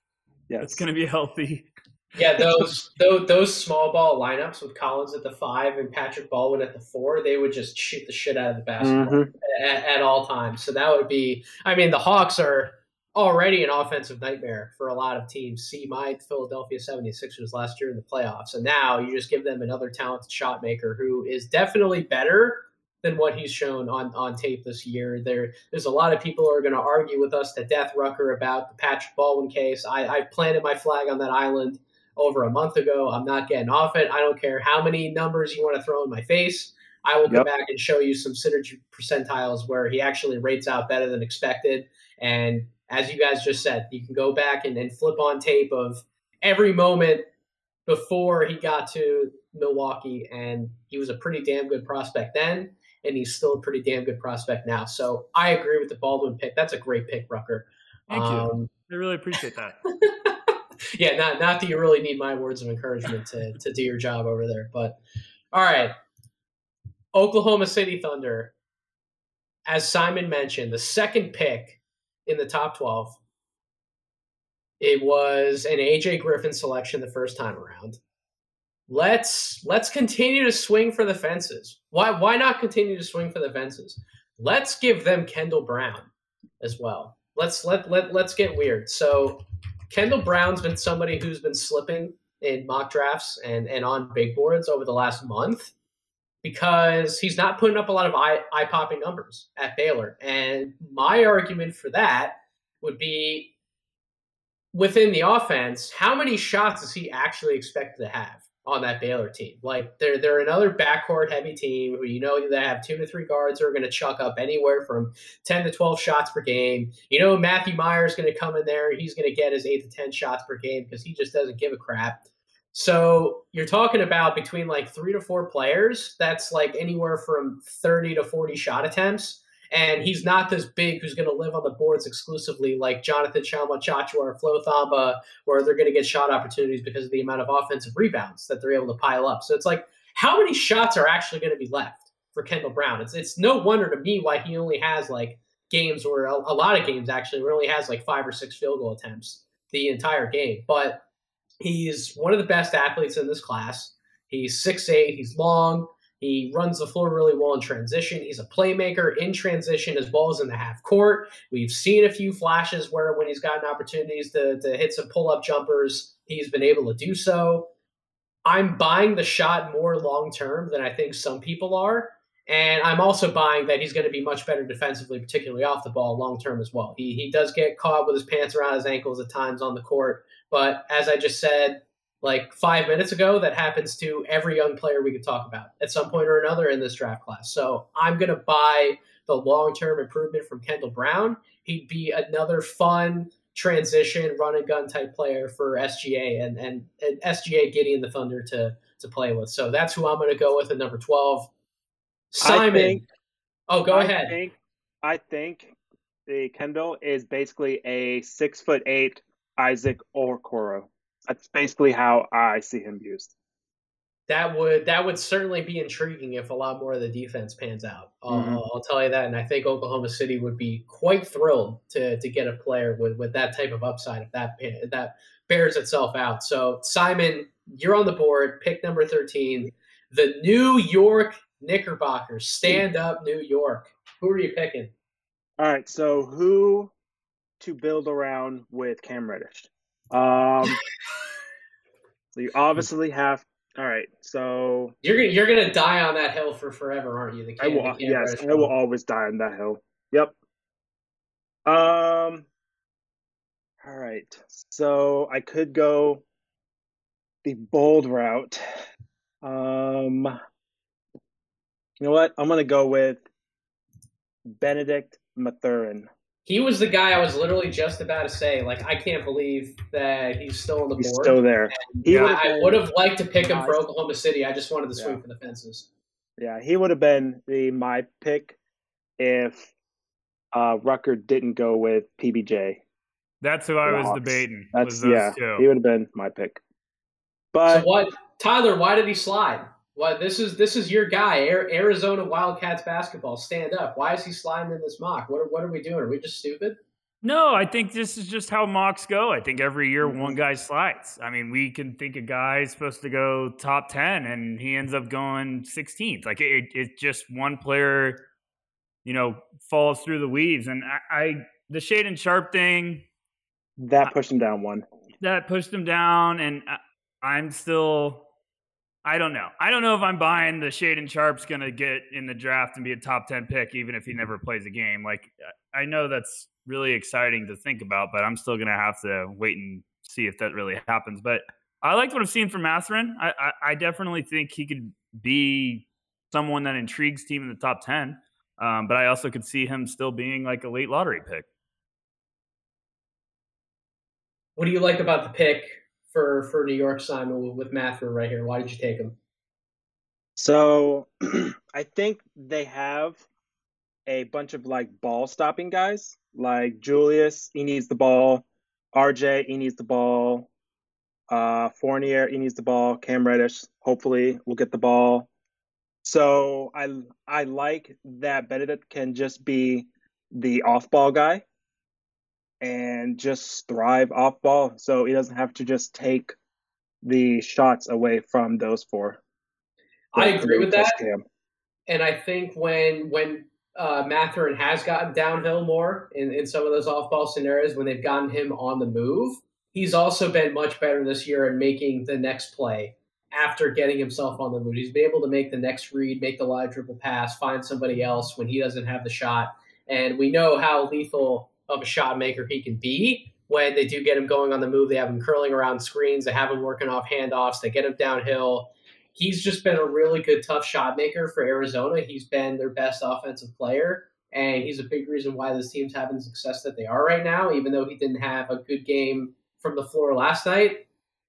Yes. It's going to be healthy. Yeah, those, those those small ball lineups with Collins at the five and Patrick Baldwin at the four, they would just shoot the shit out of the basketball Mhm. at, at all times. So that would be. I mean, the Hawks are already an offensive nightmare for a lot of teams. See my Philadelphia 76ers last year in the playoffs, and now you just give them another talented shot maker who is definitely better than what he's shown on, on tape this year. There, there's a lot of people who are going to argue with us to death, Rucker, about the Patrick Baldwin case. I, I planted my flag on that island over a month ago. I'm not getting off it. I don't care how many numbers you want to throw in my face. I will come Yep. back and show you some synergy percentiles where he actually rates out better than expected. And as you guys just said, you can go back and, and flip on tape of every moment before he got to Milwaukee, and he was a pretty damn good prospect then, and he's still a pretty damn good prospect now. So I agree with the Baldwin pick. That's a great pick, Rucker. Thank you. Um, I really appreciate that. [LAUGHS] yeah, not not that you really need my words of encouragement to to do your job over there, but all right. Oklahoma City Thunder, as Simon mentioned, the second pick in the top twelve. It was an AJ Griffin selection the first time around. Let's let's continue to swing for the fences. Why why not continue to swing for the fences? Let's give them Kendall Brown as well. Let's let let let's get weird. So Kendall Brown's been somebody who's been slipping in mock drafts and, and on big boards over the last month because he's not putting up a lot of eye, eye popping numbers at Baylor. And my argument for that would be within the offense, how many shots is he actually expected to have? On that Baylor team. Like they're they're another backcourt heavy team who you know they have two to three guards who are going to chuck up anywhere from ten to twelve shots per game. You know Matthew Mayer is going to come in there. He's going to get his eight to ten shots per game because he just doesn't give a crap. So you're talking about between like three to four players. That's like anywhere from thirty to forty shot attempts. And he's not this big who's going to live on the boards exclusively like Jonathan Tchamwa Tchatchoua or Flo Thamba, where they're going to get shot opportunities because of the amount of offensive rebounds that they're able to pile up. So it's like, how many shots are actually going to be left for Kendall Brown? It's it's no wonder to me why he only has like games where a, a lot of games actually where he only has like five or six field goal attempts the entire game. But he's one of the best athletes in this class. He's six eight. He's long. He runs the floor really well in transition. He's a playmaker in transition as well as in the half court. We've seen a few flashes where when he's gotten opportunities to, to hit some pull up jumpers, he's been able to do so. I'm buying the shot more long term than I think some people are. And I'm also buying that he's going to be much better defensively, particularly off the ball long term as well. He, he does get caught with his pants around his ankles at times on the court. But as I just said, like five minutes ago that happens to every young player we could talk about at some point or another in this draft class. So I'm going to buy the long term improvement from Kendall Brown. He'd be another fun transition run and gun type player for SGA and, and, and SGA Gideon the Thunder to, to play with. So that's who I'm going to go with at number 12. Simon. Think, oh, go I ahead. Think, I think the Kendall is basically a six foot eight Isaac Okoro. That's basically how I see him used. That would that would certainly be intriguing if a lot more of the defense pans out. Mm-hmm. I'll, I'll, tell you that, and I think Oklahoma City would be quite thrilled to to get a player with with that type of upside if that if that bears itself out. So Simon, you're on the board. Pick number thirteen, the New York Knickerbockers. Stand up, New York. Who are you picking? All right, so who to build around with Cam Reddish? Um, [LAUGHS] you obviously have. All right, so you're gonna you're gonna die on that hill for forever, aren't you? The I will. yes, I will always die on that hill. Yep. Um. All right, so I could go the bold route. Um. You know what? I'm gonna go with Benedict Mathurin. He was the guy I was literally just about to say. Like, I can't believe that he's still on the he's board. Still there. He yeah, I would have liked to pick him for Oklahoma City. I just wanted to swing yeah. for the fences. Yeah, he would have been the my pick if uh, Rucker didn't go with PBJ. That's who I was Hawks. debating. That's was yeah. Two. He would have been my pick. But so what, Tyler? Why did he slide? Well, this is this is your guy, Arizona Wildcats basketball. Stand up. Why is he sliding in this mock? What are, what are we doing? Are we just stupid? No, I think this is just how mocks go. I think every year mm-hmm. one guy slides. I mean, we can think a guy is supposed to go top ten, and he ends up going 16th. Like it, it's just one player, you know, falls through the weaves. And I, I the and Sharpe thing that pushed him down one. That pushed him down, and I, I'm still I don't know. I don't know if I'm buying the Shaedon Sharpe's going to get in the draft and be a top 10 pick, even if he never plays a game. Like, I know that's really exciting to think about, but I'm still going to have to wait and see if that really happens. But I liked what I've seen from Mathurin. I, I, I definitely think he could be someone that intrigues team in the top 10. Um, but I also could see him still being like a late lottery pick. What do you like about the pick for for New York Simon with Mathurin right here? Why did you take him? So [CLEARS THROAT] I think they have a bunch of like ball stopping guys, like Julius, he needs the ball. RJ, he needs the ball. Uh, Fournier, he needs the ball. Cam Reddish, hopefully, will get the ball. So I I like that Benedict can just be the off ball guy and just thrive off ball. So he doesn't have to just take the shots away from those four. I agree with that. Cam. And I think when when uh, Mathurin has gotten downhill more in, in some of those off ball scenarios, when they've gotten him on the move, he's also been much better this year in making the next play after getting himself on the move. He's been able to make the next read, make the live dribble pass, find somebody else when he doesn't have the shot. And we know how lethal of a shot maker he can be. when they do get him going on the move. They have him curling around screens. They have him working off handoffs. They get him downhill. He's just been a really good, tough shot maker for Arizona. He's been their best offensive player, and he's a big reason why this team's having the success that they are right now, even though he didn't have a good game from the floor last night.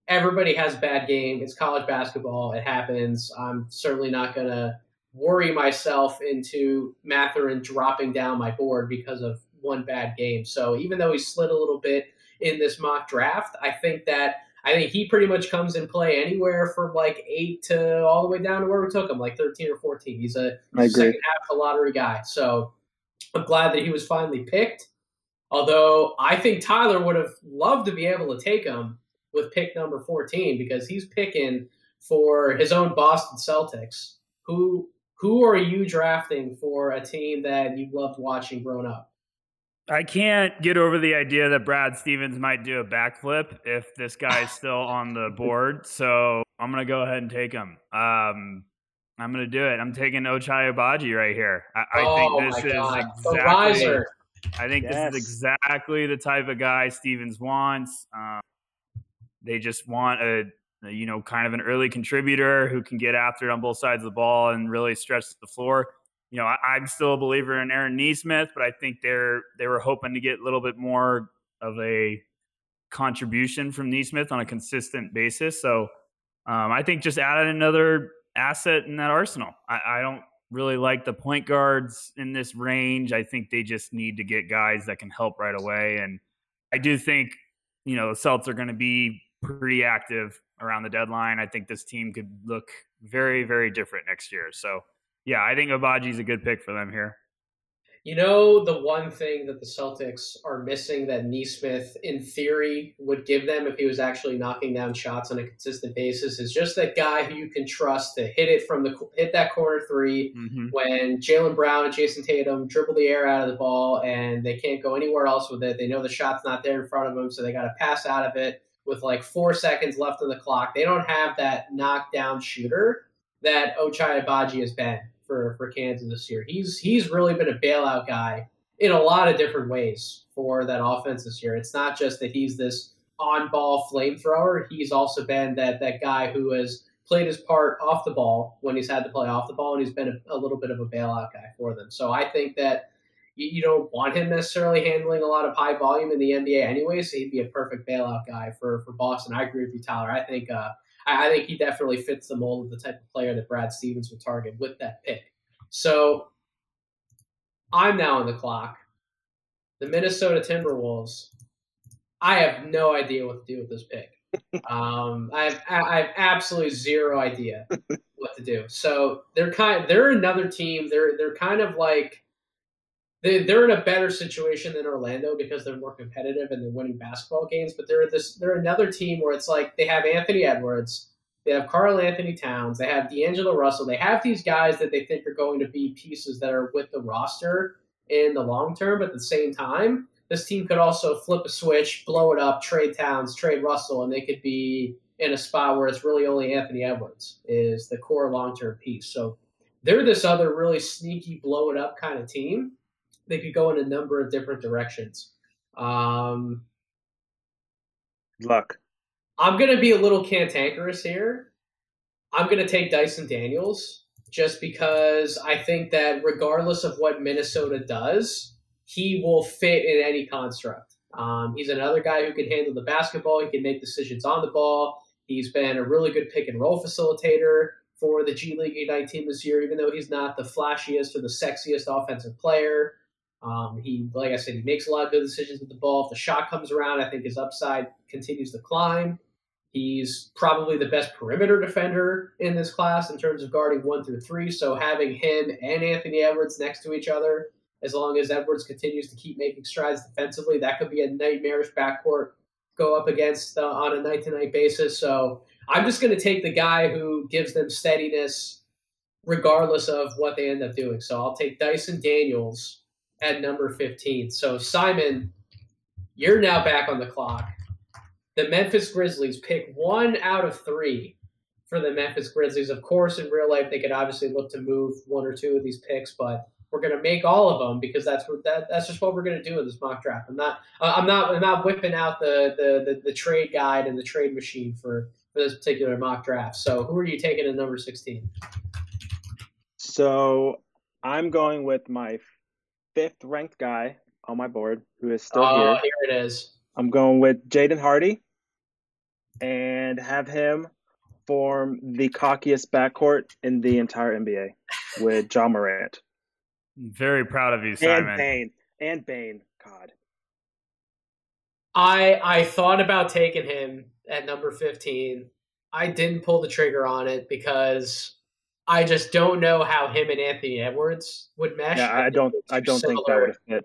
Everybody has a bad game. It's college basketball. It happens. I'm certainly not going to worry myself into Mathurin dropping down my board because of one bad game. So even though he slid a little bit in this mock draft, I think that I think he pretty much comes in play anywhere from like eight to all the way down to where we took him, like thirteen or fourteen. He's a second half a lottery guy. So I'm glad that he was finally picked. Although I think Tyler would have loved to be able to take him with pick number 14 because he's picking for his own Boston Celtics. Who who are you drafting for a team that you loved watching growing up? I can't get over the idea that Brad Stevens might do a backflip if this guy's still on the [LAUGHS] board. So I'm gonna go ahead and take him. Um, I'm gonna do it. I'm taking Ochai Agbaji right here. I, I oh think this is exactly. I think yes. this is exactly the type of guy Stevens wants. Um, they just want a, a, you know, kind of an early contributor who can get after it on both sides of the ball and really stretch the floor. You know, I, am still a believer in Aaron Nesmith, but I think they're they were hoping to get a little bit more of a contribution from Nesmith on a consistent basis. So um, I think just added another asset in that arsenal. I, I don't really like the point guards in this range. I think they just need to get guys that can help right away. And I do think, you know, the Celts are going to be pretty active around the deadline. I think this team could look very, very different next year. So, yeah, I think Agbaji's a good pick for them here. You know, the one thing that the Celtics are missing that Nesmith, in theory, would give them if he was actually knocking down shots on a consistent basis is just that guy who you can trust to hit it from the hit that corner 3 mm-hmm. when Jaylen Brown and Jayson Tatum dribble the air out of the ball and they can't go anywhere else with it. They know the shot's not there in front of them, so they got to pass out of it with like four seconds left on the clock. They don't have that knockdown shooter that Ochai Agbaji has been for for Kansas this year. He's he's really been a bailout guy in a lot of different ways for that offense this year. It's not just that he's this on-ball flamethrower. He's also been that that guy who has played his part off the ball when he's had to play off the ball, and he's been a, a little bit of a bailout guy for them. So I think that you, you, don't want him necessarily handling a lot of high volume in the NBA anyway. So he'd be a perfect bailout guy for for Boston. I agree with you, Tyler. I think uh, I, think he definitely fits the mold of the type of player that Brad Stevens would target with that pick. So I'm now on the clock. The Minnesota Timberwolves. I have no idea what to do with this pick. [LAUGHS] Um, I have I have absolutely zero idea what to do. So they're kind. They're another team. They're they're kind of like they, they're in a better situation than Orlando because they're more competitive and they're winning basketball games. But they're this they're another team where it's like they have Anthony Edwards, they have Karl-Anthony Towns, they have D'Angelo Russell, they have these guys that they think are going to be pieces that are with the roster in the long term. But at the same time, this team could also flip a switch, blow it up, trade Towns, trade Russell, and they could be in a spot where it's really only Anthony Edwards is the core long term piece. So they're this other really sneaky blow it up kind of team they could go in a number of different directions. Um, Luck. I'm going to be a little cantankerous here. I'm going to take Dyson Daniels just because I think that regardless of what Minnesota does, he will fit in any construct. Um, he's another guy who can handle the basketball. He can make decisions on the ball. He's been a really good pick and roll facilitator for the G League Ignite team this year, even though he's not the flashiest or the sexiest offensive player. Um, he, like I said, he makes a lot of good decisions with the ball. If the shot comes around, I think his upside continues to climb. He's probably the best perimeter defender in this class in terms of guarding one through three. So having him and Anthony Edwards next to each other, as long as Edwards continues to keep making strides defensively, that could be a nightmarish backcourt go up against uh, on a night to night basis. So I'm just going to take the guy who gives them steadiness regardless of what they end up doing. So I'll take Dyson Daniels at number 15. So, Simon, you're now back on the clock. The Memphis Grizzlies pick one out of three for the Memphis Grizzlies. Of course, in real life, they could obviously look to move one or two of these picks, but We're going to make all of them because that's what that, that's just what we're going to do in this mock draft. I'm not uh, I'm not I'm not whipping out the, the the, the trade guide and the trade machine for for this particular mock draft. So who are you taking at number 16? So I'm going with my fifth ranked guy on my board who is still Oh, here. here it is. I'm going with Jaden Hardy and have him form the cockiest backcourt in the entire NBA with Ja Morant [LAUGHS] Very proud of you, Simon. and Simon. Bane and Bane. God, I I thought about taking him at number 15. I didn't pull the trigger on it because I just don't know how him and Anthony Edwards would mesh. yeah, I don't, I don't think that would fit.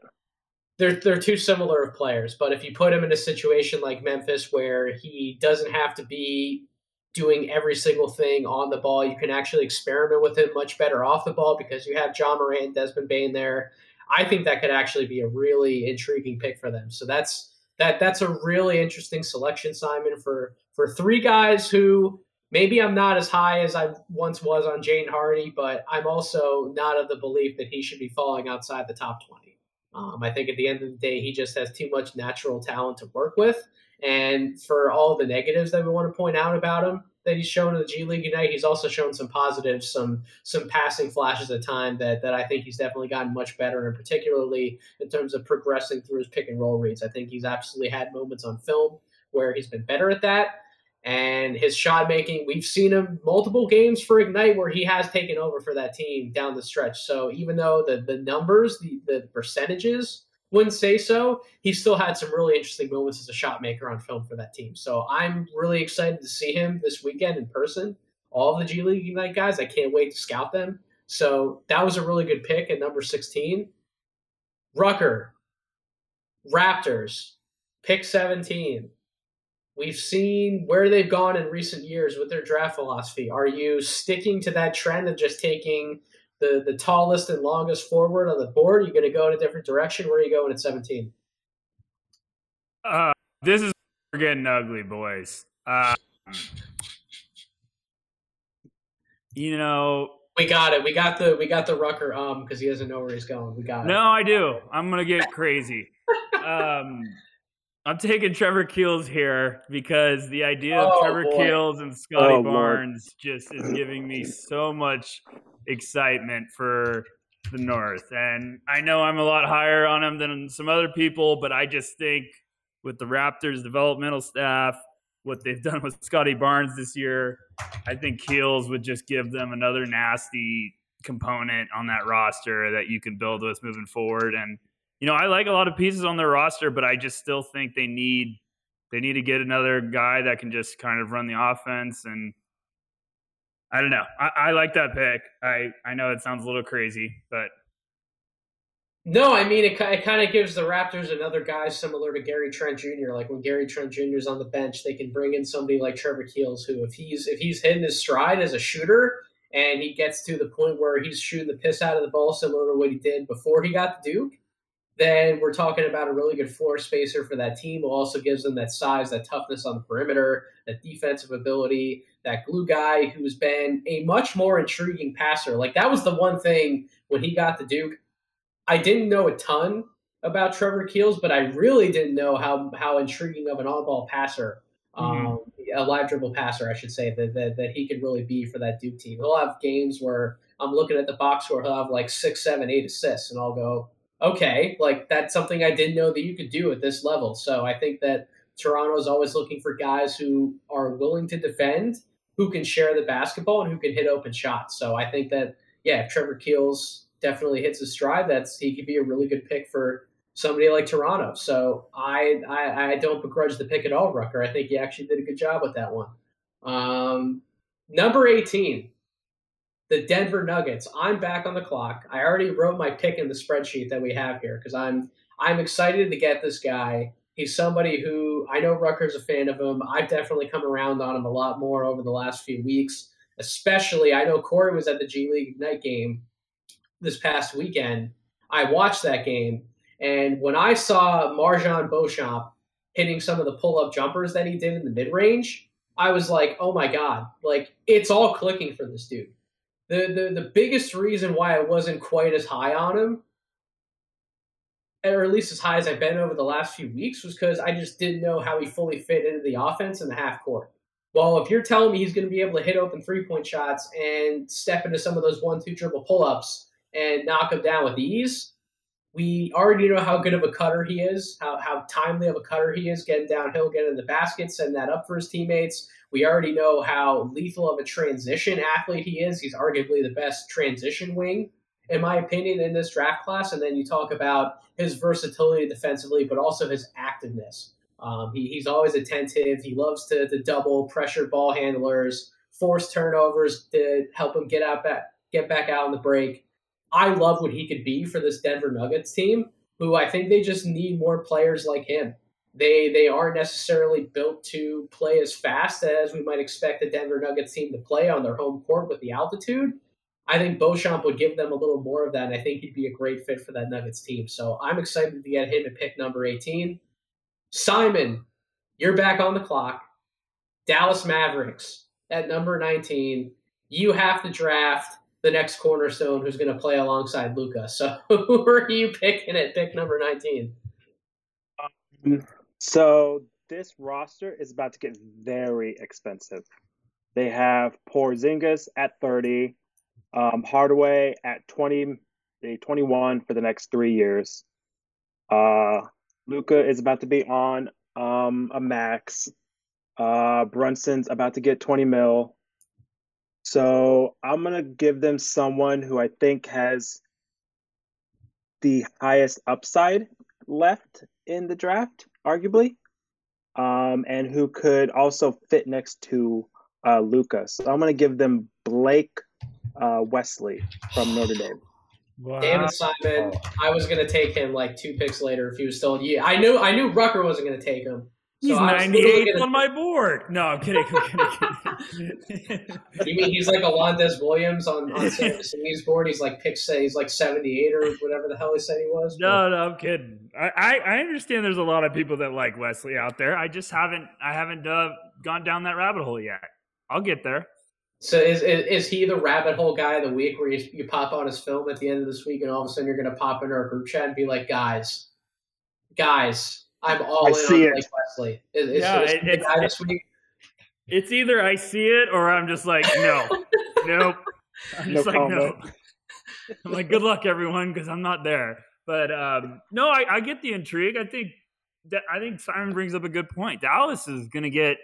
They're they're too similar of players, but if you put him in a situation like Memphis where he doesn't have to be doing every single thing on the ball, you can actually experiment with him much better off the ball because you have Ja Morant, Desmond Bane there. I think that could actually be a really intriguing pick for them. So that's that that's a really interesting selection, Simon, for for three guys who maybe I'm not as high as I once was on Jane Hardy, but I'm also not of the belief that he should be falling outside the top 20. Um, I think at the end of the day, he just has too much natural talent to work with. And for all the negatives that we want to point out about him that he's shown in the G League Ignite, he's also shown some positives, some some passing flashes at time that that I think he's definitely gotten much better, and particularly in terms of progressing through his pick and roll reads. I think he's absolutely had moments on film where he's been better at that. And his shot making, we've seen him multiple games for Ignite where he has taken over for that team down the stretch. So even though the the numbers, the the percentages wouldn't say so, he still had some really interesting moments as a shot maker on film for that team. So I'm really excited to see him this weekend in person. All the G League Ignite guys, I can't wait to scout them. So that was a really good pick at number 16. Rucker, Raptors, pick 17. We've seen where they've gone in recent years with their draft philosophy. Are you sticking to that trend of just taking the, the tallest and longest forward on the board? Are you going to go in a different direction? Where are you going at 17? Uh, this is we're getting ugly, boys. Uh, you know, We got it. We got the we got the Rucker um because he doesn't know where he's going. We got it. no, I do. I'm gonna get crazy. [LAUGHS] Um, I'm taking Trevor Keels here because the idea of Oh, Trevor boy. Keels and Scottie Oh, Lord. Barnes just is giving me so much excitement for the North. And I know I'm a lot higher on him than some other people, but I just think with the Raptors developmental staff, what they've done with Scottie Barnes this year, I think Keels would just give them another nasty component on that roster that you can build with moving forward. And you know, I like a lot of pieces on their roster, but I just still think they need they need to get another guy that can just kind of run the offense. And I don't know. I, I like that pick. I I know it sounds a little crazy, but No, I mean it. It kind of gives the Raptors another guy similar to Gary Trent Jr. Like when Gary Trent Jr. is on the bench, they can bring in somebody like Trevor Keels, who if he's if he's hitting his stride as a shooter and he gets to the point where he's shooting the piss out of the ball, similar to what he did before he got the Duke, then we're talking about a really good floor spacer for that team. Who also gives them that size, that toughness on the perimeter, that defensive ability, that glue guy who's been a much more intriguing passer. Like that was the one thing when he got the Duke. I didn't know a ton about Trevor Keels, but I really didn't know how how intriguing of an on-ball passer, um, a live dribble passer, I should say, that, that that he could really be for that Duke team. He'll have games where I'm looking at the box score, he'll have like six, seven, eight assists, and I'll go, okay, like that's something I didn't know that you could do at this level. So I think that Toronto is always looking for guys who are willing to defend, who can share the basketball, and who can hit open shots. So I think that yeah, if Trevor Keels definitely hits his stride, that's he could be a really good pick for somebody like Toronto. So I I, I don't begrudge the pick at all, Rucker. I think he actually did a good job with that one. Um, number eighteen, the Denver Nuggets. I'm back on the clock. I already wrote my pick in the spreadsheet that we have here because I'm I'm excited to get this guy. He's somebody who I know Rucker's a fan of him. I've definitely come around on him a lot more over the last few weeks. Especially, I know Corey was at the G League Ignite game this past weekend. I watched that game, and when I saw MarJon Beauchamp hitting some of the pull-up jumpers that he did in the mid-range, I was like, "Oh my god!" Like it's all clicking for this dude. The, the the biggest reason why I wasn't quite as high on him, or at least as high as I've been over the last few weeks, was because I just didn't know how he fully fit into the offense in the half court. Well, if you're telling me he's going to be able to hit open three point shots and step into some of those one two dribble pull ups and knock them down with ease, we already know how good of a cutter he is, how, how timely of a cutter he is, getting downhill, getting in the basket, setting that up for his teammates. We already know how lethal of a transition athlete he is. He's arguably the best transition wing, in my opinion, in this draft class. And then you talk about his versatility defensively, but also his activeness. Um, he, he's always attentive. He loves to, to double pressure ball handlers, force turnovers to help him get out back, get back out on the break. I love what he could be for this Denver Nuggets team, who I think they just need more players like him. They they aren't necessarily built to play as fast as we might expect the Denver Nuggets team to play on their home court with the altitude. I think Beauchamp would give them a little more of that, and I think he'd be a great fit for that Nuggets team. So I'm excited to get him at pick number 18. Simon, you're back on the clock. Dallas Mavericks at number 19. You have to draft the next cornerstone who's going to play alongside Luka. So [LAUGHS] who are you picking at pick number 19? Um, so this roster is about to get very expensive. They have Porzingis at 30, um, Hardaway at 20, 21 for the next three years. Uh, Luka is about to be on um, a max. Uh, Brunson's about to get 20 mil. So I'm gonna give them someone who I think has the highest upside left in the draft, arguably, um, and who could also fit next to uh, Lucas. So I'm gonna give them Blake uh, Wesley from Notre Dame. Wow. Damn it, Simon! I was gonna take him like two picks later if he was still. Yeah, I knew I knew Rucker wasn't gonna take him. He's so 98 on my board. No, I'm kidding. I'm kidding. [LAUGHS] you mean he's like Alondes Williams on, on Sammy's [LAUGHS] board? He's like pick say he's like 78 or whatever the hell he said he was. No, no, I'm kidding. I, I, I, understand there's a lot of people that like Wesley out there. I just haven't I haven't uh, gone down that rabbit hole yet. I'll get there. So is, is, is he the rabbit hole guy of the week where you, you pop on his film at the end of this week and all of a sudden you're going to pop into our group chat and be like, guys, guys, I'm all I in see on Blake Wesley. Is, yeah, is, is it, it's, it's either I see it or I'm just like, no, [LAUGHS] nope. I'm just no like, comment. no. I'm like, good luck, everyone, because I'm not there. But um, no, I, I get the intrigue. I think that I think Simon brings up a good point. Dallas is going to get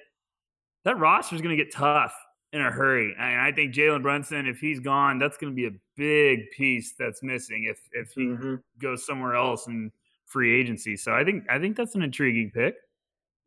that roster is going to get tough in a hurry. And I think Jalen Brunson, if he's gone, that's going to be a big piece that's missing if if he mm-hmm. goes somewhere else and free agency. So I think I think that's an intriguing pick.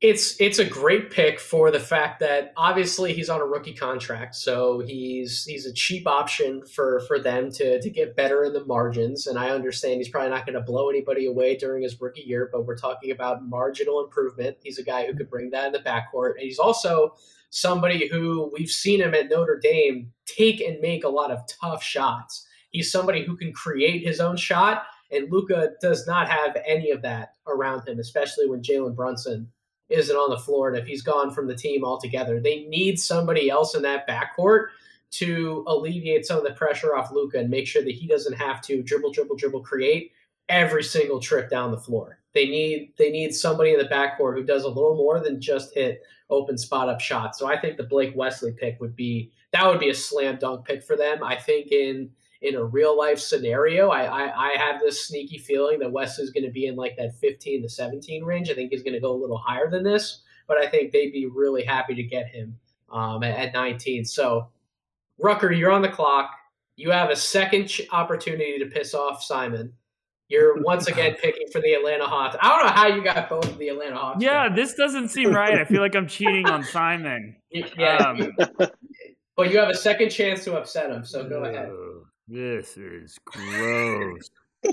It's it's a great pick for the fact that obviously he's on a rookie contract, so he's he's a cheap option for for them to to get better in the margins. And I understand he's probably not going to blow anybody away during his rookie year, but we're talking about marginal improvement. He's a guy who could bring that in the backcourt, and he's also somebody who we've seen him at Notre Dame take and make a lot of tough shots. He's somebody who can create his own shot and Luka does not have any of that around him, especially when Jalen Brunson isn't on the floor and if he's gone from the team altogether. They need somebody else in that backcourt to alleviate some of the pressure off Luka and make sure that he doesn't have to dribble, dribble, dribble, create every single trip down the floor. They need they need somebody in the backcourt who does a little more than just hit open spot up shots. So I think the Blake Wesley pick would be that would be a slam dunk pick for them. I think in in a real life scenario, I, I, I have this sneaky feeling that West is going to be in like that 15 to 17 range. I think he's going to go a little higher than this, but I think they'd be really happy to get him um, at, at 19. So, Rucker, you're on the clock. You have a second ch- opportunity to piss off Simon. You're [LAUGHS] once again picking for the Atlanta Hawks. I don't know how you got both of the Atlanta Hawks. Yeah, this doesn't seem right. I feel like I'm cheating on Simon. [LAUGHS] Yeah. Um, but you have a second chance to upset him, so go ahead. This is gross. [LAUGHS]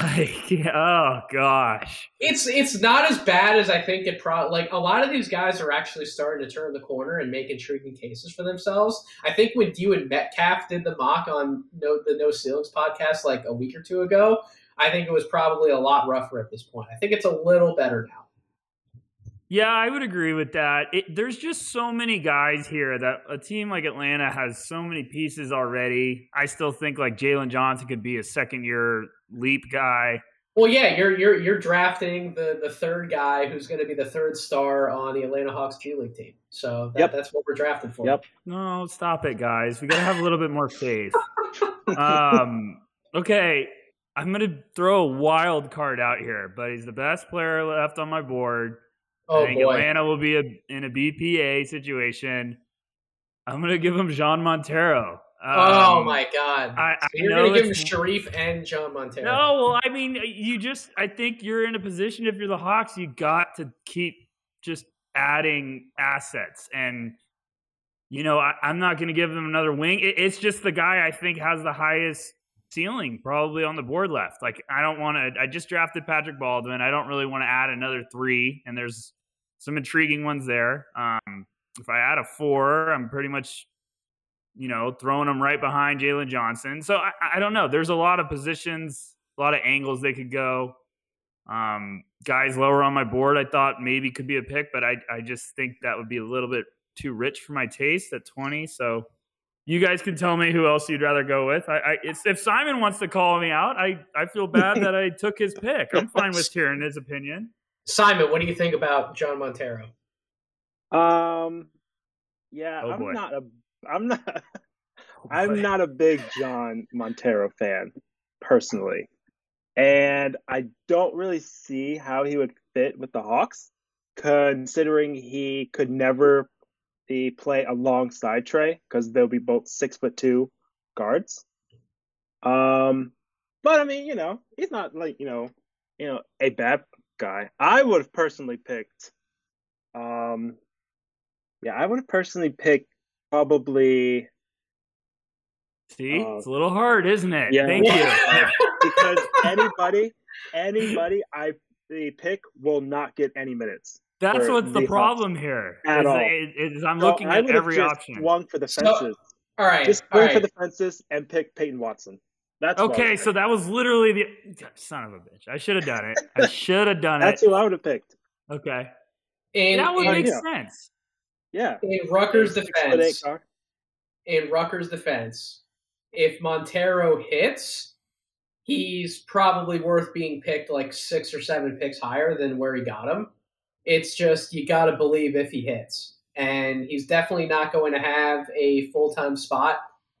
oh gosh, it's it's not as bad as I think it. Pro like a lot of these guys are actually starting to turn the corner and make intriguing cases for themselves. I think when you and Metcalf did the mock on no the No Ceilings podcast like a week or two ago, I think it was probably a lot rougher at this point. I think it's a little better now. Yeah, I would agree with that. It, there's just so many guys here that a team like Atlanta has so many pieces already. I still think like Jalen Johnson could be a second year leap guy. Well, yeah, you're you're you're drafting the the third guy who's going to be the third star on the Atlanta Hawks G League team. So that, Yep. that's what we're drafting for. Yep. No, stop it, guys. We gotta have a little bit more faith. Um, okay, I'm gonna throw a wild card out here, but he's the best player left on my board. Oh I think boy. Atlanta will be a, in a BPA situation. I'm gonna give him Jean Montero. oh Um, my God! I- I so you're going to give him Sharife and Jean Montero. No, well, I mean, you just, I think you're in a position, if you're the Hawks, you got to keep just adding assets. And, you know, I, I'm not going to give them another wing. It, it's just the guy I think has the highest ceiling probably on the board left. Like, I don't want to, I just drafted Patrick Baldwin. I don't really want to add another three. And there's some intriguing ones there. Um, if I add a four, I'm pretty much you know, throwing him right behind Jalen Johnson. So I, I don't know. There's a lot of positions, a lot of angles they could go. Um, guys lower on my board, I thought maybe could be a pick, but I, I just think that would be a little bit too rich for my taste at 20. So you guys can tell me who else you'd rather go with. I, I it's, if Simon wants to call me out, I, I feel bad [LAUGHS] that I took his pick. I'm fine with [LAUGHS] hearing his opinion. Simon, what do you think about Jean Montero? Um, yeah, Oh, I'm boy. not a, I'm not, [LAUGHS] boy. I'm not a big Jean Montero fan personally, and I don't really see how he would fit with the Hawks, considering he could never be play alongside Trae because they'll be both six foot two guards. Um, but I mean, you know, he's not like you know, you know, a bad guy. I would have personally picked, um, yeah, I would have personally picked probably See, Uh, it's a little hard, isn't it? yeah. Thank you. [LAUGHS] because anybody, anybody I pick will not get any minutes. That's what's the the problem here. At is- all. is- is I'm So looking I at would have every just option. swung for the So- fences. All right, just all swing right. for the fences and pick Peyton Watson. That's Okay, so that was literally the son of a bitch. I should have done it. I [LAUGHS] should have done that's it. That's who I would have picked. Okay, in, that would in, make yeah. sense. Yeah, in Rucker's Six foot eight defense, in Rucker's defense, if Montero hits, he's probably worth being picked like six or seven picks higher than where he got him. It's just you got to believe if he hits, and he's definitely not going to have a full time spot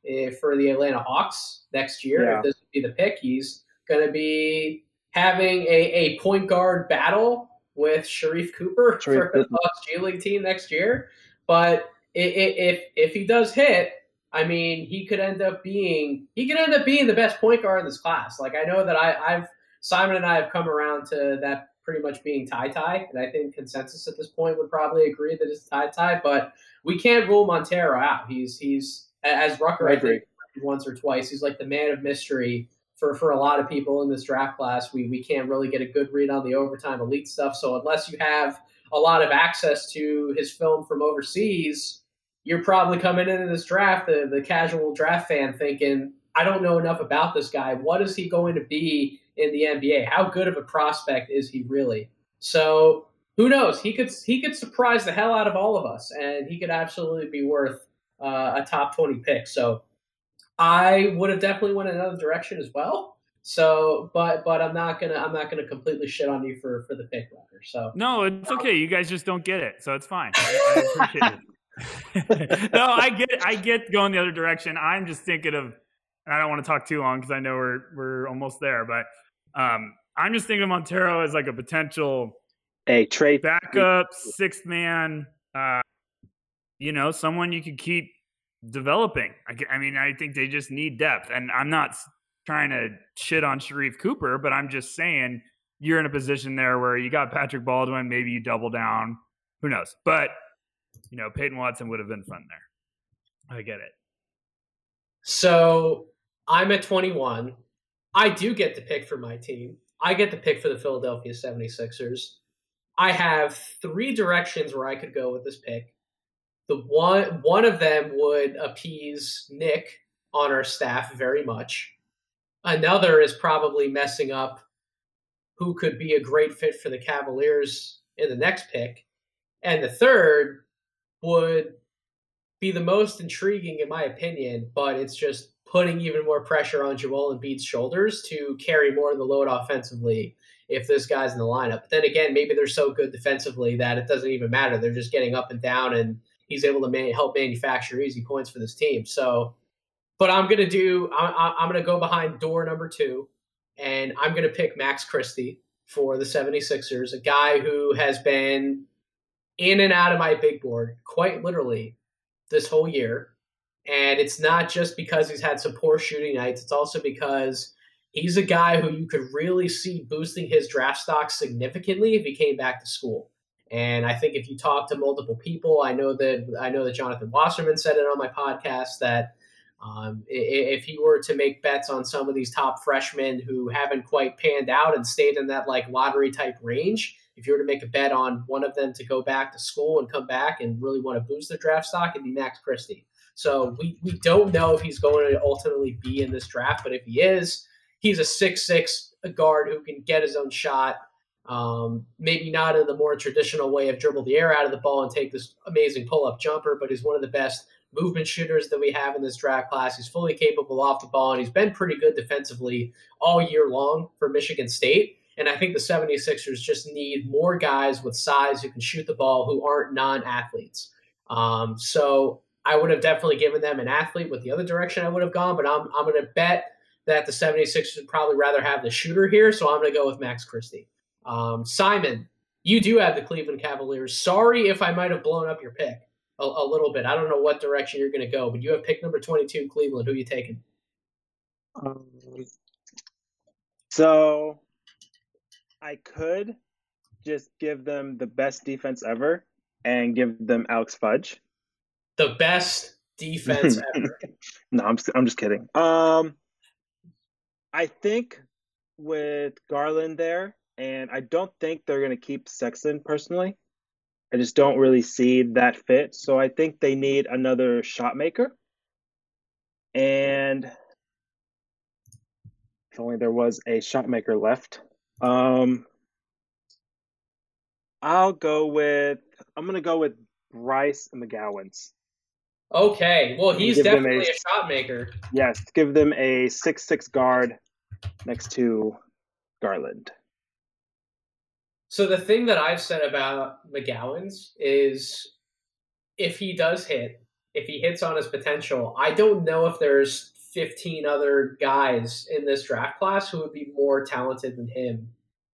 Eh, for the Atlanta Hawks next year. Yeah. If this would be the pick, he's going to be having a, a point guard battle with Sharife Cooper [LAUGHS] Sharife for the. Hawks G League team next year. But if if he does hit, I mean, he could end up being he could end up being the best point guard in this class. Like I know that I, I've Simon and I have come around to that pretty much being TyTy, and I think consensus at this point would probably agree that it's TyTy. But we can't rule Montero out. He's he's as Rucker I I, think once or twice. He's like the man of mystery for for a lot of people in this draft class. We we can't really get a good read on the overtime elite stuff. So unless you have a lot of access to his film from overseas, you're probably coming into this draft, the, the casual draft fan, thinking, I don't know enough about this guy. What is he going to be in the NBA? How good of a prospect is he really? So who knows? He could he could surprise the hell out of all of us, and he could absolutely be worth uh, a top twenty pick. So I would have definitely went another direction as well. So, but but I'm not gonna I'm not gonna completely shit on you for for the pick, Rucker. So No, it's okay. You guys just don't get it, so it's fine. I, I [LAUGHS] appreciate it. [LAUGHS] no, I get I get going the other direction. I'm just thinking of, and I don't want to talk too long because I know we're we're almost there, but um, I'm just thinking of Montero as like a potential Hey, Trey. backup sixth man. Uh, you know, someone you could keep developing. I, I mean, I think they just need depth, and I'm not trying to shit on Sharife Cooper, but I'm just saying you're in a position there where you got Patrick Baldwin. Maybe you double down. Who knows? But you know, Peyton Watson would have been fun there. I get it. So I'm at 21. I do get to pick for my team. I get to pick for the Philadelphia 76ers. I have three directions where I could go with this pick. The one one of them would appease Nick on our staff very much. Another is probably messing up who could be a great fit for the Cavaliers in the next pick. And the third would be the most intriguing, in my opinion, but it's just putting even more pressure on Joel Embiid's shoulders to carry more of the load offensively if this guy's in the lineup. But then again, maybe they're so good defensively that it doesn't even matter. They're just getting up and down, and he's able to man- help manufacture easy points for this team. So, but I'm gonna do. I'm, I'm gonna go behind door number two, and I'm gonna pick Max Christie for the 76ers, a guy who has been in and out of my big board quite literally this whole year. And it's not just because he's had some poor shooting nights, it's also because he's a guy who you could really see boosting his draft stock significantly if he came back to school. And I think if you talk to multiple people, I know that I know that Jonathan Wasserman said it on my podcast that um, if he were to make bets on some of these top freshmen who haven't quite panned out and stayed in that like lottery type range, if you were to make a bet on one of them to go back to school and come back and really want to boost their draft stock, it'd be Max Christie. So we, we don't know if he's going to ultimately be in this draft, but if he is, he's a six six guard who can get his own shot. Um, maybe not in the more traditional way of dribble the air out of the ball and take this amazing pull up jumper, but he's one of the best movement shooters that we have in this draft class. He's fully capable off the ball, and he's been pretty good defensively all year long for Michigan State. And I think the 76ers just need more guys with size who can shoot the ball who aren't non athletes. Um, so I would have definitely given them an athlete with the other direction I would have gone, but I'm, I'm going to bet that the 76ers would probably rather have the shooter here. So I'm going to go with Max Christie. Um, Simon, you do have the Cleveland Cavaliers. Sorry if I might have blown up your pick a, a little bit. I don't know what direction you're going to go, but you have pick number 22, Cleveland. Who are you taking? Um, so I could just give them the best defense ever and give them Alex Fudge. The best defense [LAUGHS] ever. no, I'm I'm just kidding. Um, I think with Garland there, and I don't think they're gonna keep Sexton personally. I just don't really see that fit. So I think they need another shot maker. And if only there was a shot maker left. Um, I'll go with I'm gonna go with Bryce McGowens. Okay, well he's definitely a, a, shot maker. Yes, give them a six six guard next to Garland. So the thing that I've said about McGowens is if he does hit, if he hits on his potential, I don't know if there's 15 other guys in this draft class who would be more talented than him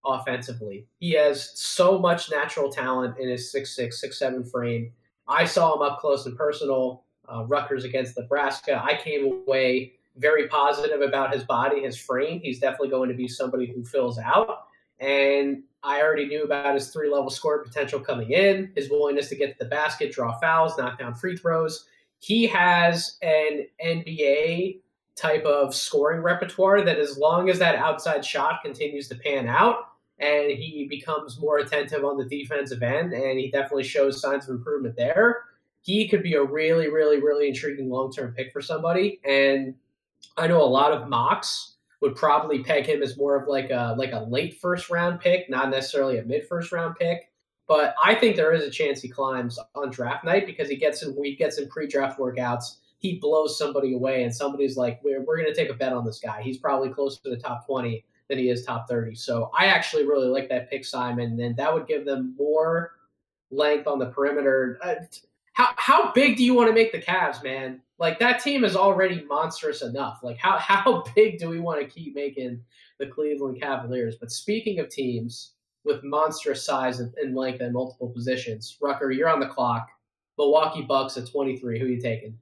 offensively. He has so much natural talent in his 6'6, 6'7 frame. I saw him up close and personal, uh, Rutgers against Nebraska. I came away very positive about his body, his frame. He's definitely going to be somebody who fills out. And I already knew about his three level score potential coming in, his willingness to get to the basket, draw fouls, knock down free throws. He has an NBA type of scoring repertoire that as long as that outside shot continues to pan out and he becomes more attentive on the defensive end and he definitely shows signs of improvement there, he could be a really, really, really intriguing long term pick for somebody. And I know a lot of mocks would probably peg him as more of like a like a late first round pick, not necessarily a mid first round pick. But I think there is a chance he climbs on draft night because he gets in he gets in pre draft workouts he blows somebody away and somebody's like, we're, we're going to take a bet on this guy. He's probably closer to the top 20 than he is top 30. So I actually really like that pick, Simon, and that would give them more length on the perimeter. Uh, how, how big do you want to make the Cavs, man? Like that team is already monstrous enough. Like how, [LAUGHS] how big do we want to keep making the Cleveland Cavaliers? But speaking of teams with monstrous size and length and multiple positions, Rucker, you're on the clock. Milwaukee Bucks at 23. Who are you taking?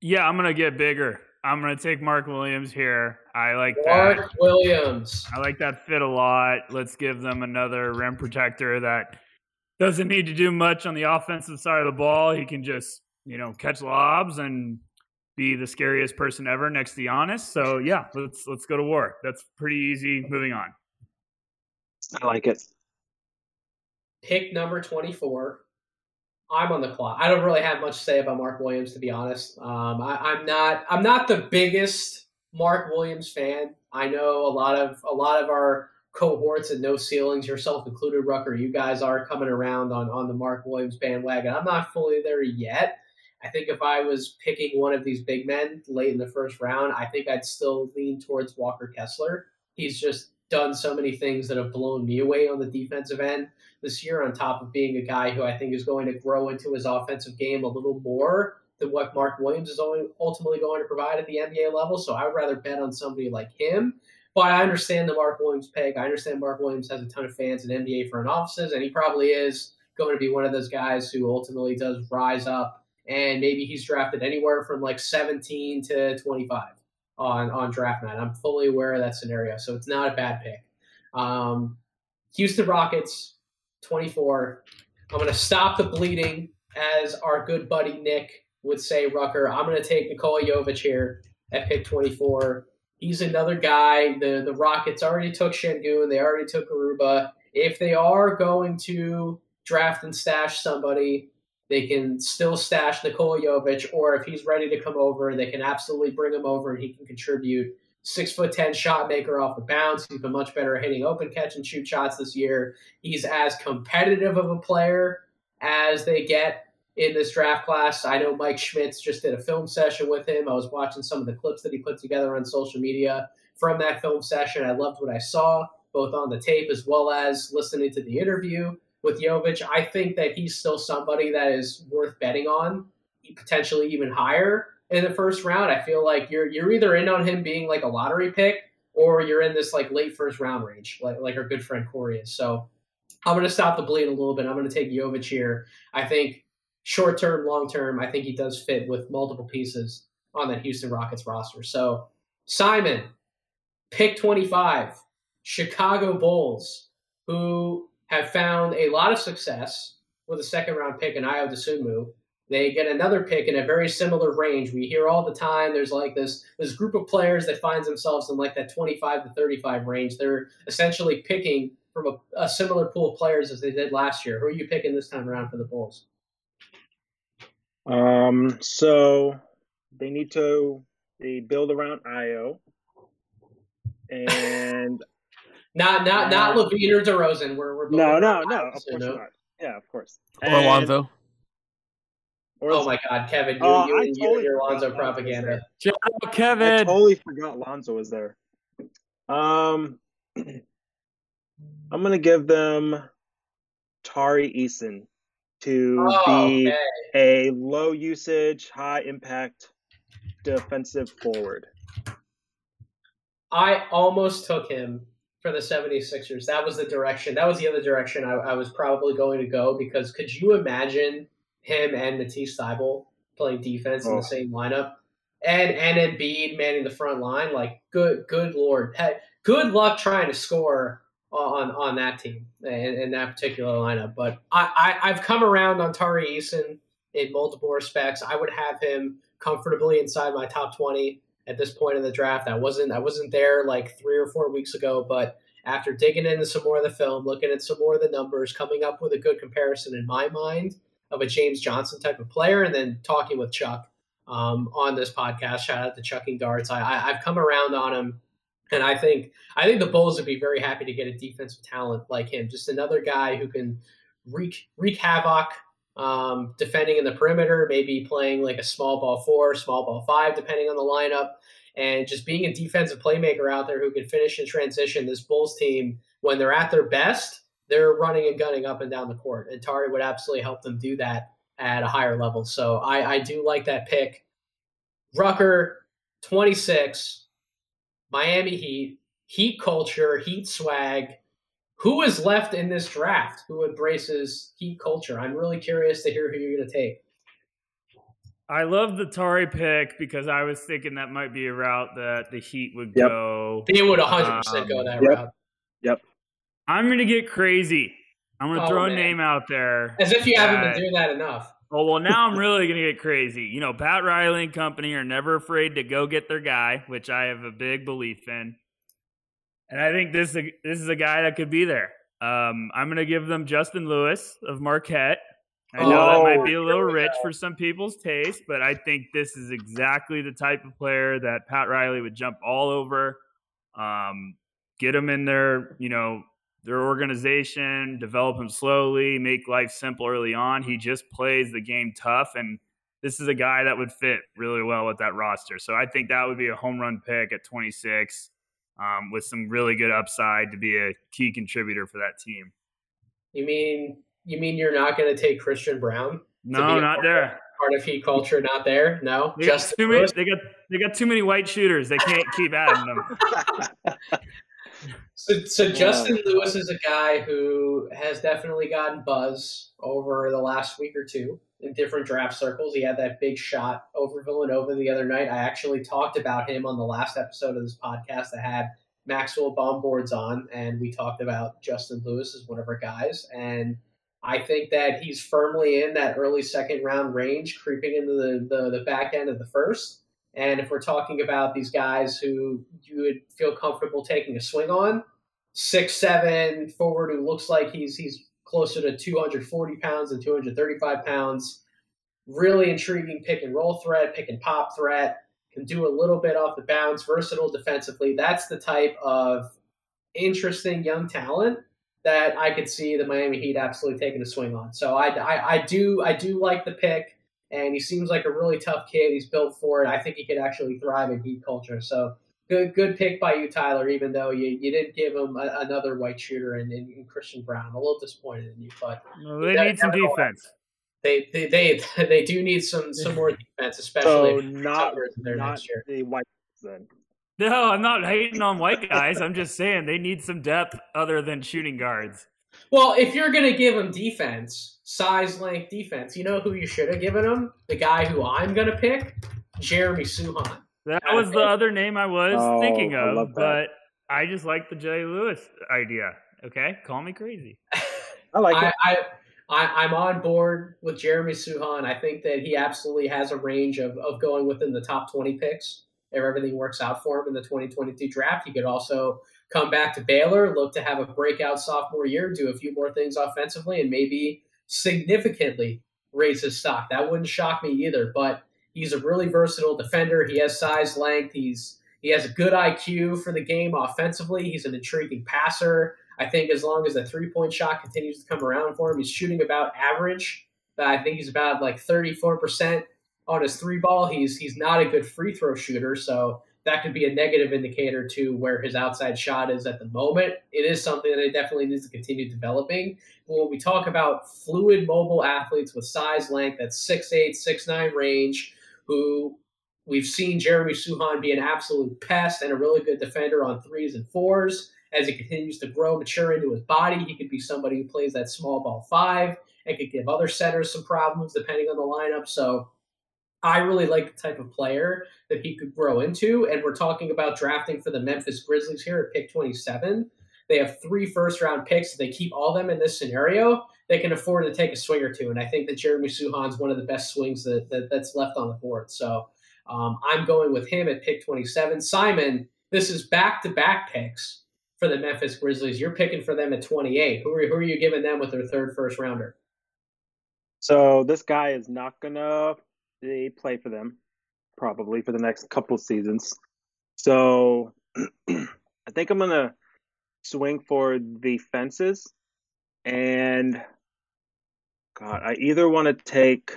Yeah, I'm gonna get bigger. I'm gonna take Mark Williams here. I like Mark that. Williams. I like that fit a lot. Let's give them another rim protector that doesn't need to do much on the offensive side of the ball. He can just, you know, catch lobs and be the scariest person ever next to Giannis. So yeah, let's let's go to war. That's pretty easy. Moving on. I like it. Pick number 24. I'm on the clock. I don't really have much to say about Mark Williams, to be honest. Um, I, am not. I'm not the biggest Mark Williams fan. I know a lot of a lot of our cohorts and no ceilings, yourself included, Rucker. You guys are coming around on on the Mark Williams bandwagon. I'm not fully there yet. I think if I was picking one of these big men late in the first round, I think I'd still lean towards Walker Kessler. He's just done so many things that have blown me away on the defensive end this year, on top of being a guy who I think is going to grow into his offensive game a little more than what Mark Williams is ultimately going to provide at the NBA level. So I would rather bet on somebody like him. But I understand the Mark Williams peg. I understand Mark Williams has a ton of fans in NBA front offices, and he probably is going to be one of those guys who ultimately does rise up. And maybe he's drafted anywhere from like 17 to 25 on, on draft night. I'm fully aware of that scenario, so it's not a bad pick. Um, Houston Rockets, 24. I'm going to stop the bleeding, as our good buddy Nick would say Rucker. I'm going to take Nikola Jovic here at pick 24. He's another guy. The the Rockets already took Sengun. They already took Garuba. If they are going to draft and stash somebody, they can still stash Nikola Jovic. Or if he's ready to come over, they can absolutely bring him over and he can contribute. Six foot ten shot maker off the bounce. He's been much better at hitting open catch and shoot shots this year. He's as competitive of a player as they get in this draft class. I know Mike Schmitz just did a film session with him. I was watching some of the clips that he put together on social media from that film session. I loved what I saw, both on the tape as well as listening to the interview with Jovic. I think that he's still somebody that is worth betting on, potentially even higher in the first round. I feel like you're you're either in on him being like a lottery pick or you're in this like late first round range, like like our good friend Corey is. So I'm going to stop the bleed a little bit. I'm going to take Jovic here. I think short term, long term, I think he does fit with multiple pieces on that Houston Rockets roster. So, Simon, pick 25, Chicago Bulls, who have found a lot of success with a second round pick in Ayo Dosunmu. They get another pick in a very similar range. We hear all the time there's like this this group of players that finds themselves in like that 25 to 35 range. They're essentially picking from a, a similar pool of players as they did last year. Who are you picking this time around for the Bulls? Um, so they need to they build around Ayo, and not not not LaVine or DeRozan. We're we're no no no of course not. Yeah, of course. Or Alonzo. oh my God, Kevin! You, oh, you, you, totally your Lonzo propaganda. Shout out, Kevin! I totally forgot Lonzo was there. Um, I'm gonna give them Tari Eason to oh, be okay. a low usage, high impact defensive forward. I almost took him for the 76ers. That was the direction. That was the other direction I, I was probably going to go because could you imagine him and Matisse Thybulle playing defense oh. in the oh. same lineup? And and Embiid manning the front line, like good good lord, good luck trying to score on on that team in, in that particular lineup. But I, I have come around on Tari Eason in multiple respects. I would have him comfortably inside my top twenty at this point in the draft. I wasn't I wasn't there like three or four weeks ago, but after digging into some more of the film, looking at some more of the numbers, coming up with a good comparison in my mind of a James Johnson type of player, and then talking with Chuck um, on this podcast. Shout out to Chucking Darts. I, I, I've come around on him and I think I think the Bulls would be very happy to get a defensive talent like him, just another guy who can wreak wreak havoc um, defending in the perimeter, maybe playing like a small ball four, small ball five, depending on the lineup, and just being a defensive playmaker out there who can finish in transition. This Bulls team, when they're at their best, they're running and gunning up and down the court, and Tari would absolutely help them do that at a higher level. So I, I do like that pick. Rucker, twenty six. Miami Heat, Heat culture, Heat swag. Who is left in this draft who embraces Heat culture? I'm really curious to hear who you're going to take. I love the Tari pick because I was thinking that might be a route that the Heat would yep. go. They would 100% um, go that yep. route. Yep. I'm going to get crazy. I'm going to oh, throw man. a name out there. As if you that, haven't been doing that enough. Oh well, now I'm really gonna get crazy. You know, Pat Riley and company are never afraid to go get their guy, which I have a big belief in. And I think this this is a guy that could be there. Um, I'm gonna give them Justin Lewis of Marquette. I know oh, that might oh, be a little rich for some people's taste, but I think this is exactly the type of player that Pat Riley would jump all over. Um, get him in their, you know, their organization, develop him slowly, make life simple early on. He just plays the game tough and this is a guy that would fit really well with that roster. So I think that would be a home run pick at 26 um, with some really good upside to be a key contributor for that team. You mean you mean you're not going to take Christian Braun? No, not there. Part of heat culture, not there. No, they just too many, they got they got too many white shooters. They can't keep adding them. [LAUGHS] so, so Justin Lewis is a guy who has definitely gotten buzz over the last week or two in different draft circles. He had that big shot over Villanova the other night. I actually talked about him on the last episode of this podcast. I had Maxwell Bombard's on, and we talked about Justin Lewis as one of our guys. And I think that he's firmly in that early second round range, creeping into the, the, the back end of the first. And if we're talking about these guys who you would feel comfortable taking a swing on, six seven forward who looks like he's he's closer to 240 pounds and 235 pounds. Really intriguing pick and roll threat, pick and pop threat. Can do a little bit off the bounce, versatile defensively. That's the type of interesting young talent that I could see the Miami Heat absolutely taking a swing on. So I, I, I do I do like the pick, and he seems like a really tough kid. He's built for it. I think he could actually thrive in Heat culture. So good good pick by you, Tyler. Even though you, you didn't give him a, another white shooter in, in, in, Christian Braun, a little disappointed in you, but well, they need some defense. They, they they [LAUGHS] they do need some some more defense, especially so not not next year. the white then. No, I'm not hating on white guys. I'm just saying they need some depth other than shooting guards. Well, if you're going to give them defense, size, length, defense, you know who you should have given them? The guy who I'm going to pick, Jeremy Sochan. That was the other name I was oh, thinking of, I but I just like the Jay Lewis idea. Okay, call me crazy. [LAUGHS] I like it. I, I, am on board with Jeremy Sochan. I think that he absolutely has a range of, of going within the top 20 picks if everything works out for him in the 2022 draft. He could also come back to Baylor, look to have a breakout sophomore year, do a few more things offensively, and maybe significantly raise his stock. That wouldn't shock me either. But he's a really versatile defender. He has size, length. He's he has a good IQ for the game offensively. He's an intriguing passer. I think as long as the three point shot continues to come around for him, he's shooting about average. Uh, I think he's about like 34% on his three ball. He's he's not a good free throw shooter, so that could be a negative indicator to where his outside shot is at the moment. It is something that he definitely needs to continue developing. But when we talk about fluid mobile athletes with size length at 6'8, 6'9 range, who we've seen Jeremy Sochan be an absolute pest and a really good defender on threes and fours. As he continues to grow, mature into his body, he could be somebody who plays that small ball five and could give other centers some problems depending on the lineup. So I really like the type of player that he could grow into. And we're talking about drafting for the Memphis Grizzlies here at pick 27. They have three first round picks. If they keep all of them in this scenario, they can afford to take a swing or two. And I think that Jeremy Sochan's one of the best swings that, that that's left on the board. So um, I'm going with him at pick 27. Simon, this is back to back picks for the Memphis Grizzlies. You're picking for them at 28. Who are, who are you giving them with their third first rounder? So this guy is not to play for them probably for the next couple seasons. So [CLEARS THROAT] I think I'm gonna swing for the fences and God, I either want to take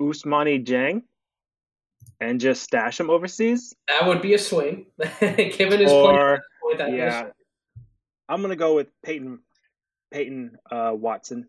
Ousmane Dieng and just stash him overseas. That would be a swing, [LAUGHS] given his or, play. Yeah, I'm gonna go with Peyton Peyton uh, Watson.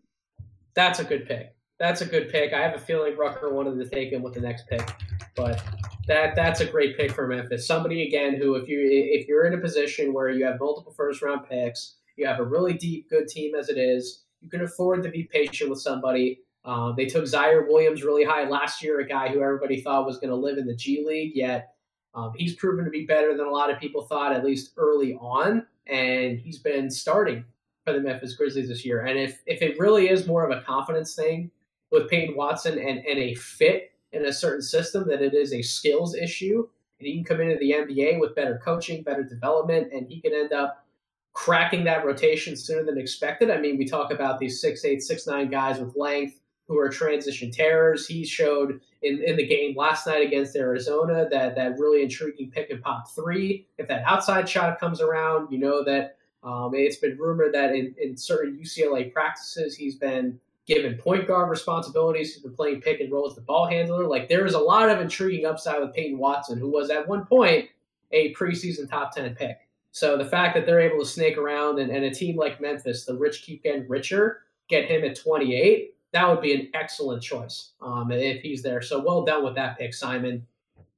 That's a good pick that's a good pick. I have a feeling Rucker wanted to take him with the next pick, but that that's a great pick for Memphis. Somebody again who, if you if you're in a position where you have multiple first round picks, you have a really deep, good team as it is, you can afford to be patient with somebody. Um, they took Ziaire Williams really high last year, a guy who everybody thought was going to live in the G League, yet um, he's proven to be better than a lot of people thought, at least early on, and he's been starting for the Memphis Grizzlies this year. And if if it really is more of a confidence thing with Peyton Watson and, and a fit in a certain system that it is a skills issue. And he can come into the NBA with better coaching, better development, and he can end up cracking that rotation sooner than expected. I mean, we talk about these six eight, six nine guys with length, who are transition terrors. He showed in, in the game last night against Arizona that that really intriguing pick and pop three. If that outside shot comes around, you know that um, it's been rumored that in, in certain UCLA practices he's been given point guard responsibilities. He's been playing pick and roll as the ball handler. Like there is a lot of intriguing upside with Peyton Watson, who was at one point a preseason top ten pick. So the fact that they're able to snake around and, and a team like Memphis, the rich keep getting richer, get him at 28, that would be an excellent choice um, if he's there. So well done with that pick, Simon.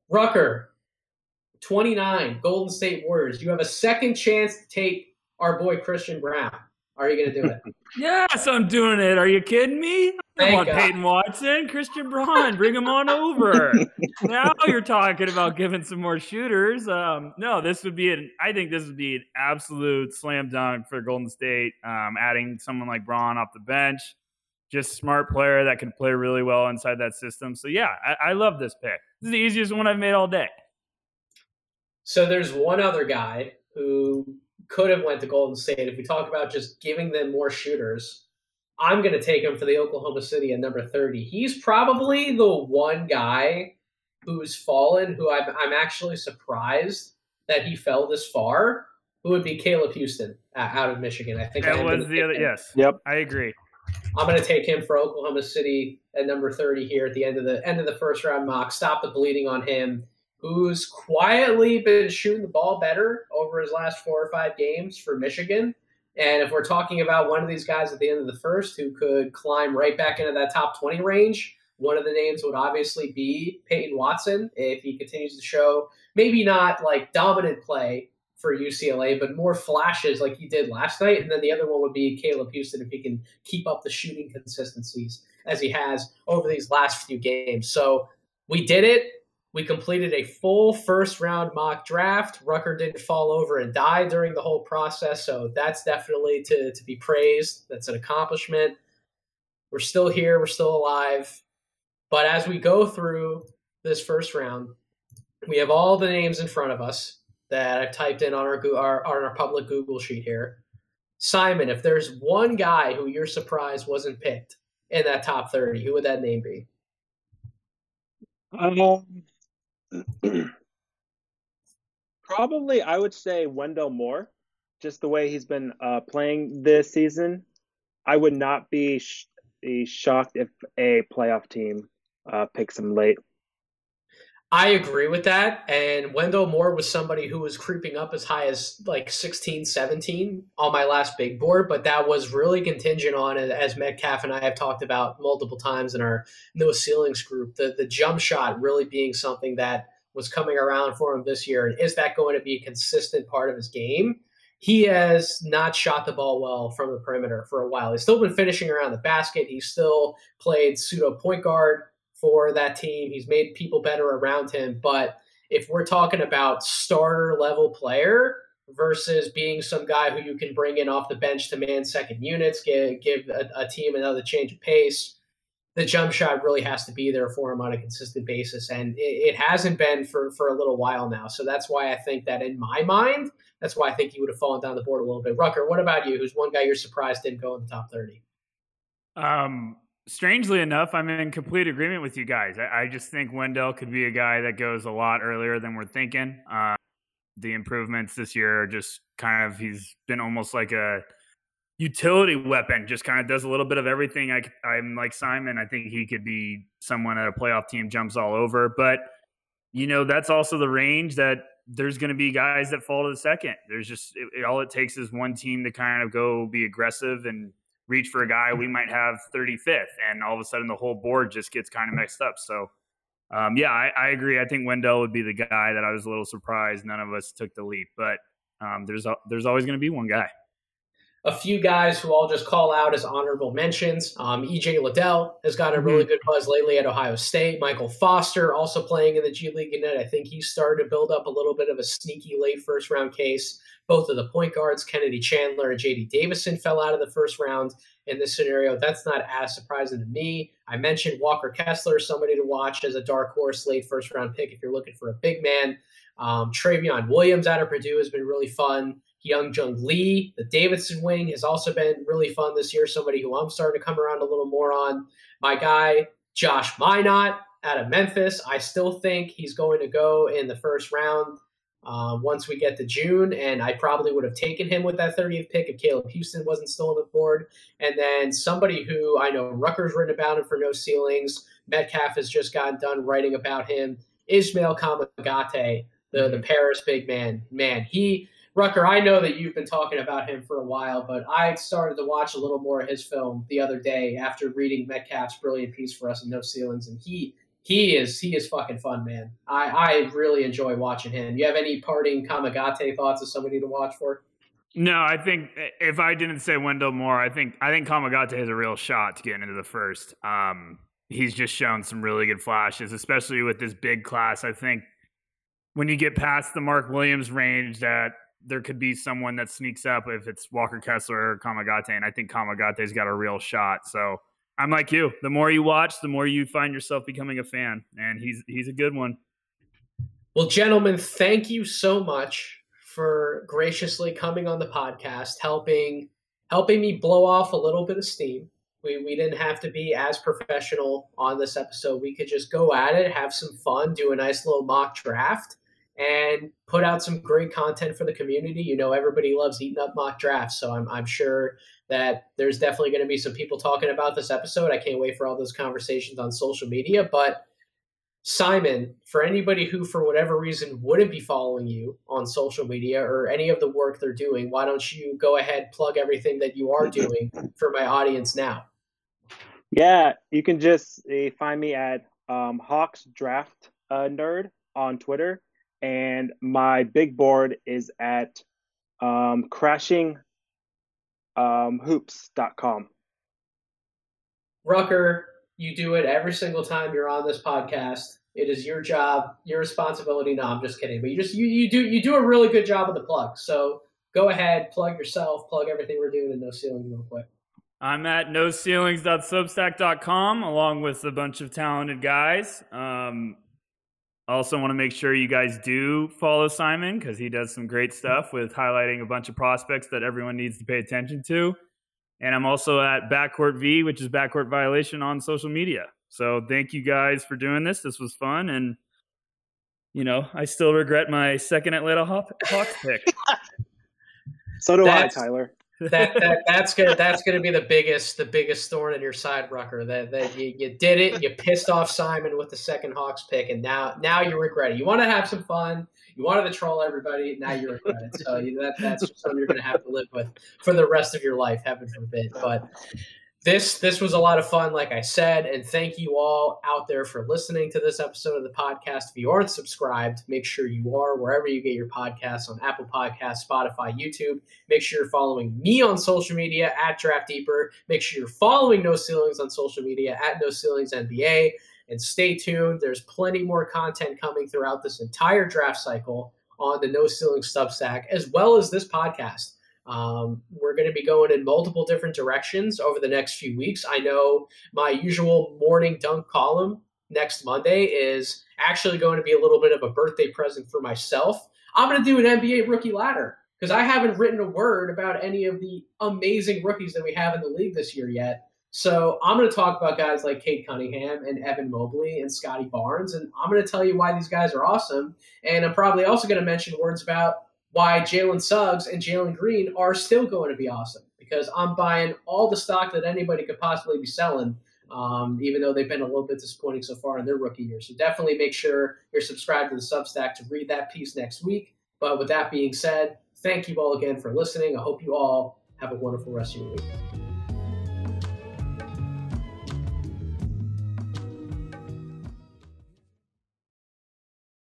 Rucker, 29, Golden State Warriors. You have a second chance to take our boy Christian Braun. Are you going to do it? [LAUGHS] yes, I'm doing it. Are you kidding me? Come on. Peyton Watson, Christian Braun, bring him on over. [LAUGHS] now you're talking about giving some more shooters. Um, no, this would be an. I think this would be an absolute slam dunk for Golden State. Um, adding someone like Braun off the bench, just smart player that can play really well inside that system. So yeah, I, I love this pick. This is the easiest one I've made all day. So there's one other guy who could have went to Golden State. If we talk about just giving them more shooters, I'm going to take him for the Oklahoma City at number 30. He's probably the one guy who's fallen who I'm, I'm actually surprised that he fell this far. Who would be Caleb Houston uh, out of Michigan? I think That am was the other. him. Yes, Yep. I agree. I'm going to take him for Oklahoma City at number 30 here at the end of the end of the first round mock. Stop the bleeding on him, who's quietly been shooting the ball better over his last four or five games for Michigan. And if we're talking about one of these guys at the end of the first who could climb right back into that top 20 range, one of the names would obviously be Peyton Watson if he continues to show maybe not like dominant play for UCLA, but more flashes like he did last night. And then the other one would be Caleb Houston if he can keep up the shooting consistencies as he has over these last few games. So we did it. We completed a full first round mock draft. Rucker didn't fall over and die during the whole process. So that's definitely to, to be praised. That's an accomplishment. We're still here. We're still alive. But as we go through this first round, we have all the names in front of us that I've typed in on our, our on our public Google sheet here. Simon, if there's one guy who you're surprised wasn't picked in that top 30, who would that name be? Um, [CLEARS THROAT] probably, I would say Wendell Moore. Just the way he's been uh, playing this season, I would not be, sh- be shocked if a playoff team uh, picks him late. I agree with that. And Wendell Moore was somebody who was creeping up as high as like 16, 17 on my last big board, but that was really contingent on, as Metcalf and I have talked about multiple times in our No Ceilings group, the, the jump shot really being something that was coming around for him this year. And is that going to be a consistent part of his game? He has not shot the ball well from the perimeter for a while. He's still been finishing around the basket. He's still played pseudo point guard for that team. He's made people better around him. But if we're talking about starter level player versus being some guy who you can bring in off the bench to man second units, give, give a, a team another change of pace, the jump shot really has to be there for him on a consistent basis. And it, it hasn't been for, for a little while now. So that's why I think that in my mind, that's why I think he would have fallen down the board a little bit. Rucker, what about you? Who's one guy you're surprised didn't go in the top 30? Um, strangely enough, I'm in complete agreement with you guys. I, I, just think Wendell could be a guy that goes a lot earlier than we're thinking. Uh, the improvements this year are just kind of he's been almost like a utility weapon. Just kind of does a little bit of everything. I, I'm like Simon. I think he could be someone that a playoff team jumps all over. But you know that's also the range that there's going to be guys that fall to the second. There's just it, all it takes is one team to kind of go be aggressive and reach for a guy we might have 35th and all of a sudden the whole board just gets kind of mixed up. So um, yeah I, I, agree. I think wendell would be the guy that i was a little surprised none of us took the leap but um, there's there's always going to be one guy a few guys who I'll just call out as honorable mentions. Um, EJ Liddell has got a really good buzz lately at Ohio State. Michael Foster also playing in the G League Ignite. I think he's started to build up a little bit of a sneaky late first round case. Both of the point guards, Kennedy Chandler and JD Davison, fell out of the first round. in this scenario, that's not as surprising to me. I mentioned Walker Kessler, somebody to watch as a dark horse late first round pick if you're looking for a big man. Um, Trevion Williams out of Purdue has been really fun. Hyunjung Lee, the Davidson wing, has also been really fun this year. Somebody who I'm starting to come around a little more on. My guy, Josh Minott out of Memphis. I still think he's going to go in the first round uh, once we get to June, and I probably would have taken him with that 30th pick if Caleb Houston wasn't still on the board. And then somebody who I know Rucker's written about him for no ceilings. Metcalf has just gotten done writing about him. Ismail Kamagate, the, the mm-hmm. Paris big man. Man, he Rucker, I know that you've been talking about him for a while, but I started to watch a little more of his film the other day after reading Metcalf's brilliant piece for us in No Ceilings, and he he is he is fucking fun, man. I I really enjoy watching him. You have any parting Kamagate thoughts of somebody to watch for? No, I think if I didn't say Wendell Moore, I think I think Kamagate has a real shot to get into the first. Um, he's just shown some really good flashes, especially with this big class. I think when you get past the Mark Williams range, that there could be someone that sneaks up if it's Walker Kessler or Kamagate, and I think Kamagate's got a real shot. So I'm like you. The more you watch, the more you find yourself becoming a fan, and he's he's a good one. Well, gentlemen, thank you so much for graciously coming on the podcast, helping helping me blow off a little bit of steam. We, we didn't have to be as professional on this episode. We could just go at it, have some fun, do a nice little mock draft, and put out some great content for the community. You know, everybody loves eating up mock drafts, so I'm, I'm sure that there's definitely going to be some people talking about this episode. I can't wait for all those conversations on social media. But Simon, for anybody who, for whatever reason, wouldn't be following you on social media or any of the work they're doing, why don't you go ahead, plug everything that you are doing for my audience now? Yeah, you can just uh, find me at um, Hawks Draft uh, Nerd on Twitter, and my big board is at um, Crashing um, Rucker, you do it every single time you're on this podcast. It is your job, your responsibility. No, I'm just kidding. But you just you, you do you do a really good job of the plug. So go ahead, plug yourself, plug everything we're doing in No Ceilings real quick. I'm at noceilings.substack.com along with a bunch of talented guys. Um, I also want to make sure you guys do follow Simon because he does some great stuff with highlighting a bunch of prospects that everyone needs to pay attention to. And I'm also at Backcourt V, which is Backcourt Violation on social media. So thank you guys for doing this. This was fun. And, you know, I still regret my second Atlanta Hawks pick. [LAUGHS] so do That's, I, Tyler that, that that's gonna that's gonna be the biggest the biggest thorn in your side, Rucker. That that you, you did it, you pissed off Simon with the second Hawks pick, and now now you regret it. You want to have some fun, you wanted to troll everybody, now you regret it. So that that's something you're gonna have to live with for the rest of your life, heaven forbid. But this this was a lot of fun like i said and thank you all out there for listening to this episode of the podcast. If you aren't subscribed make sure you are wherever you get your podcasts on apple podcasts spotify youtube. Make sure you're following me on social media at draft deeper. Make sure you're following no ceilings on social media at no ceilings nba and stay tuned. There's plenty more content coming throughout this entire draft cycle on the no ceilings substack as well as this podcast um, we're going to be going in multiple different directions over the next few weeks. I know my usual morning dunk column next Monday is actually going to be a little bit of a birthday present for myself. I'm going to do an NBA rookie ladder because I haven't written a word about any of the amazing rookies that we have in the league this year yet. So I'm going to talk about guys like Cade Cunningham and Evan Mobley and Scottie Barnes, and I'm going to tell you why these guys are awesome. And I'm probably also going to mention words about why Jalen Suggs and Jalen Green are still going to be awesome because I'm buying all the stock that anybody could possibly be selling, um, even though they've been a little bit disappointing so far in their rookie year. So definitely make sure you're subscribed to the Substack to read that piece next week. But with that being said, thank you all again for listening. I hope you all have a wonderful rest of your week.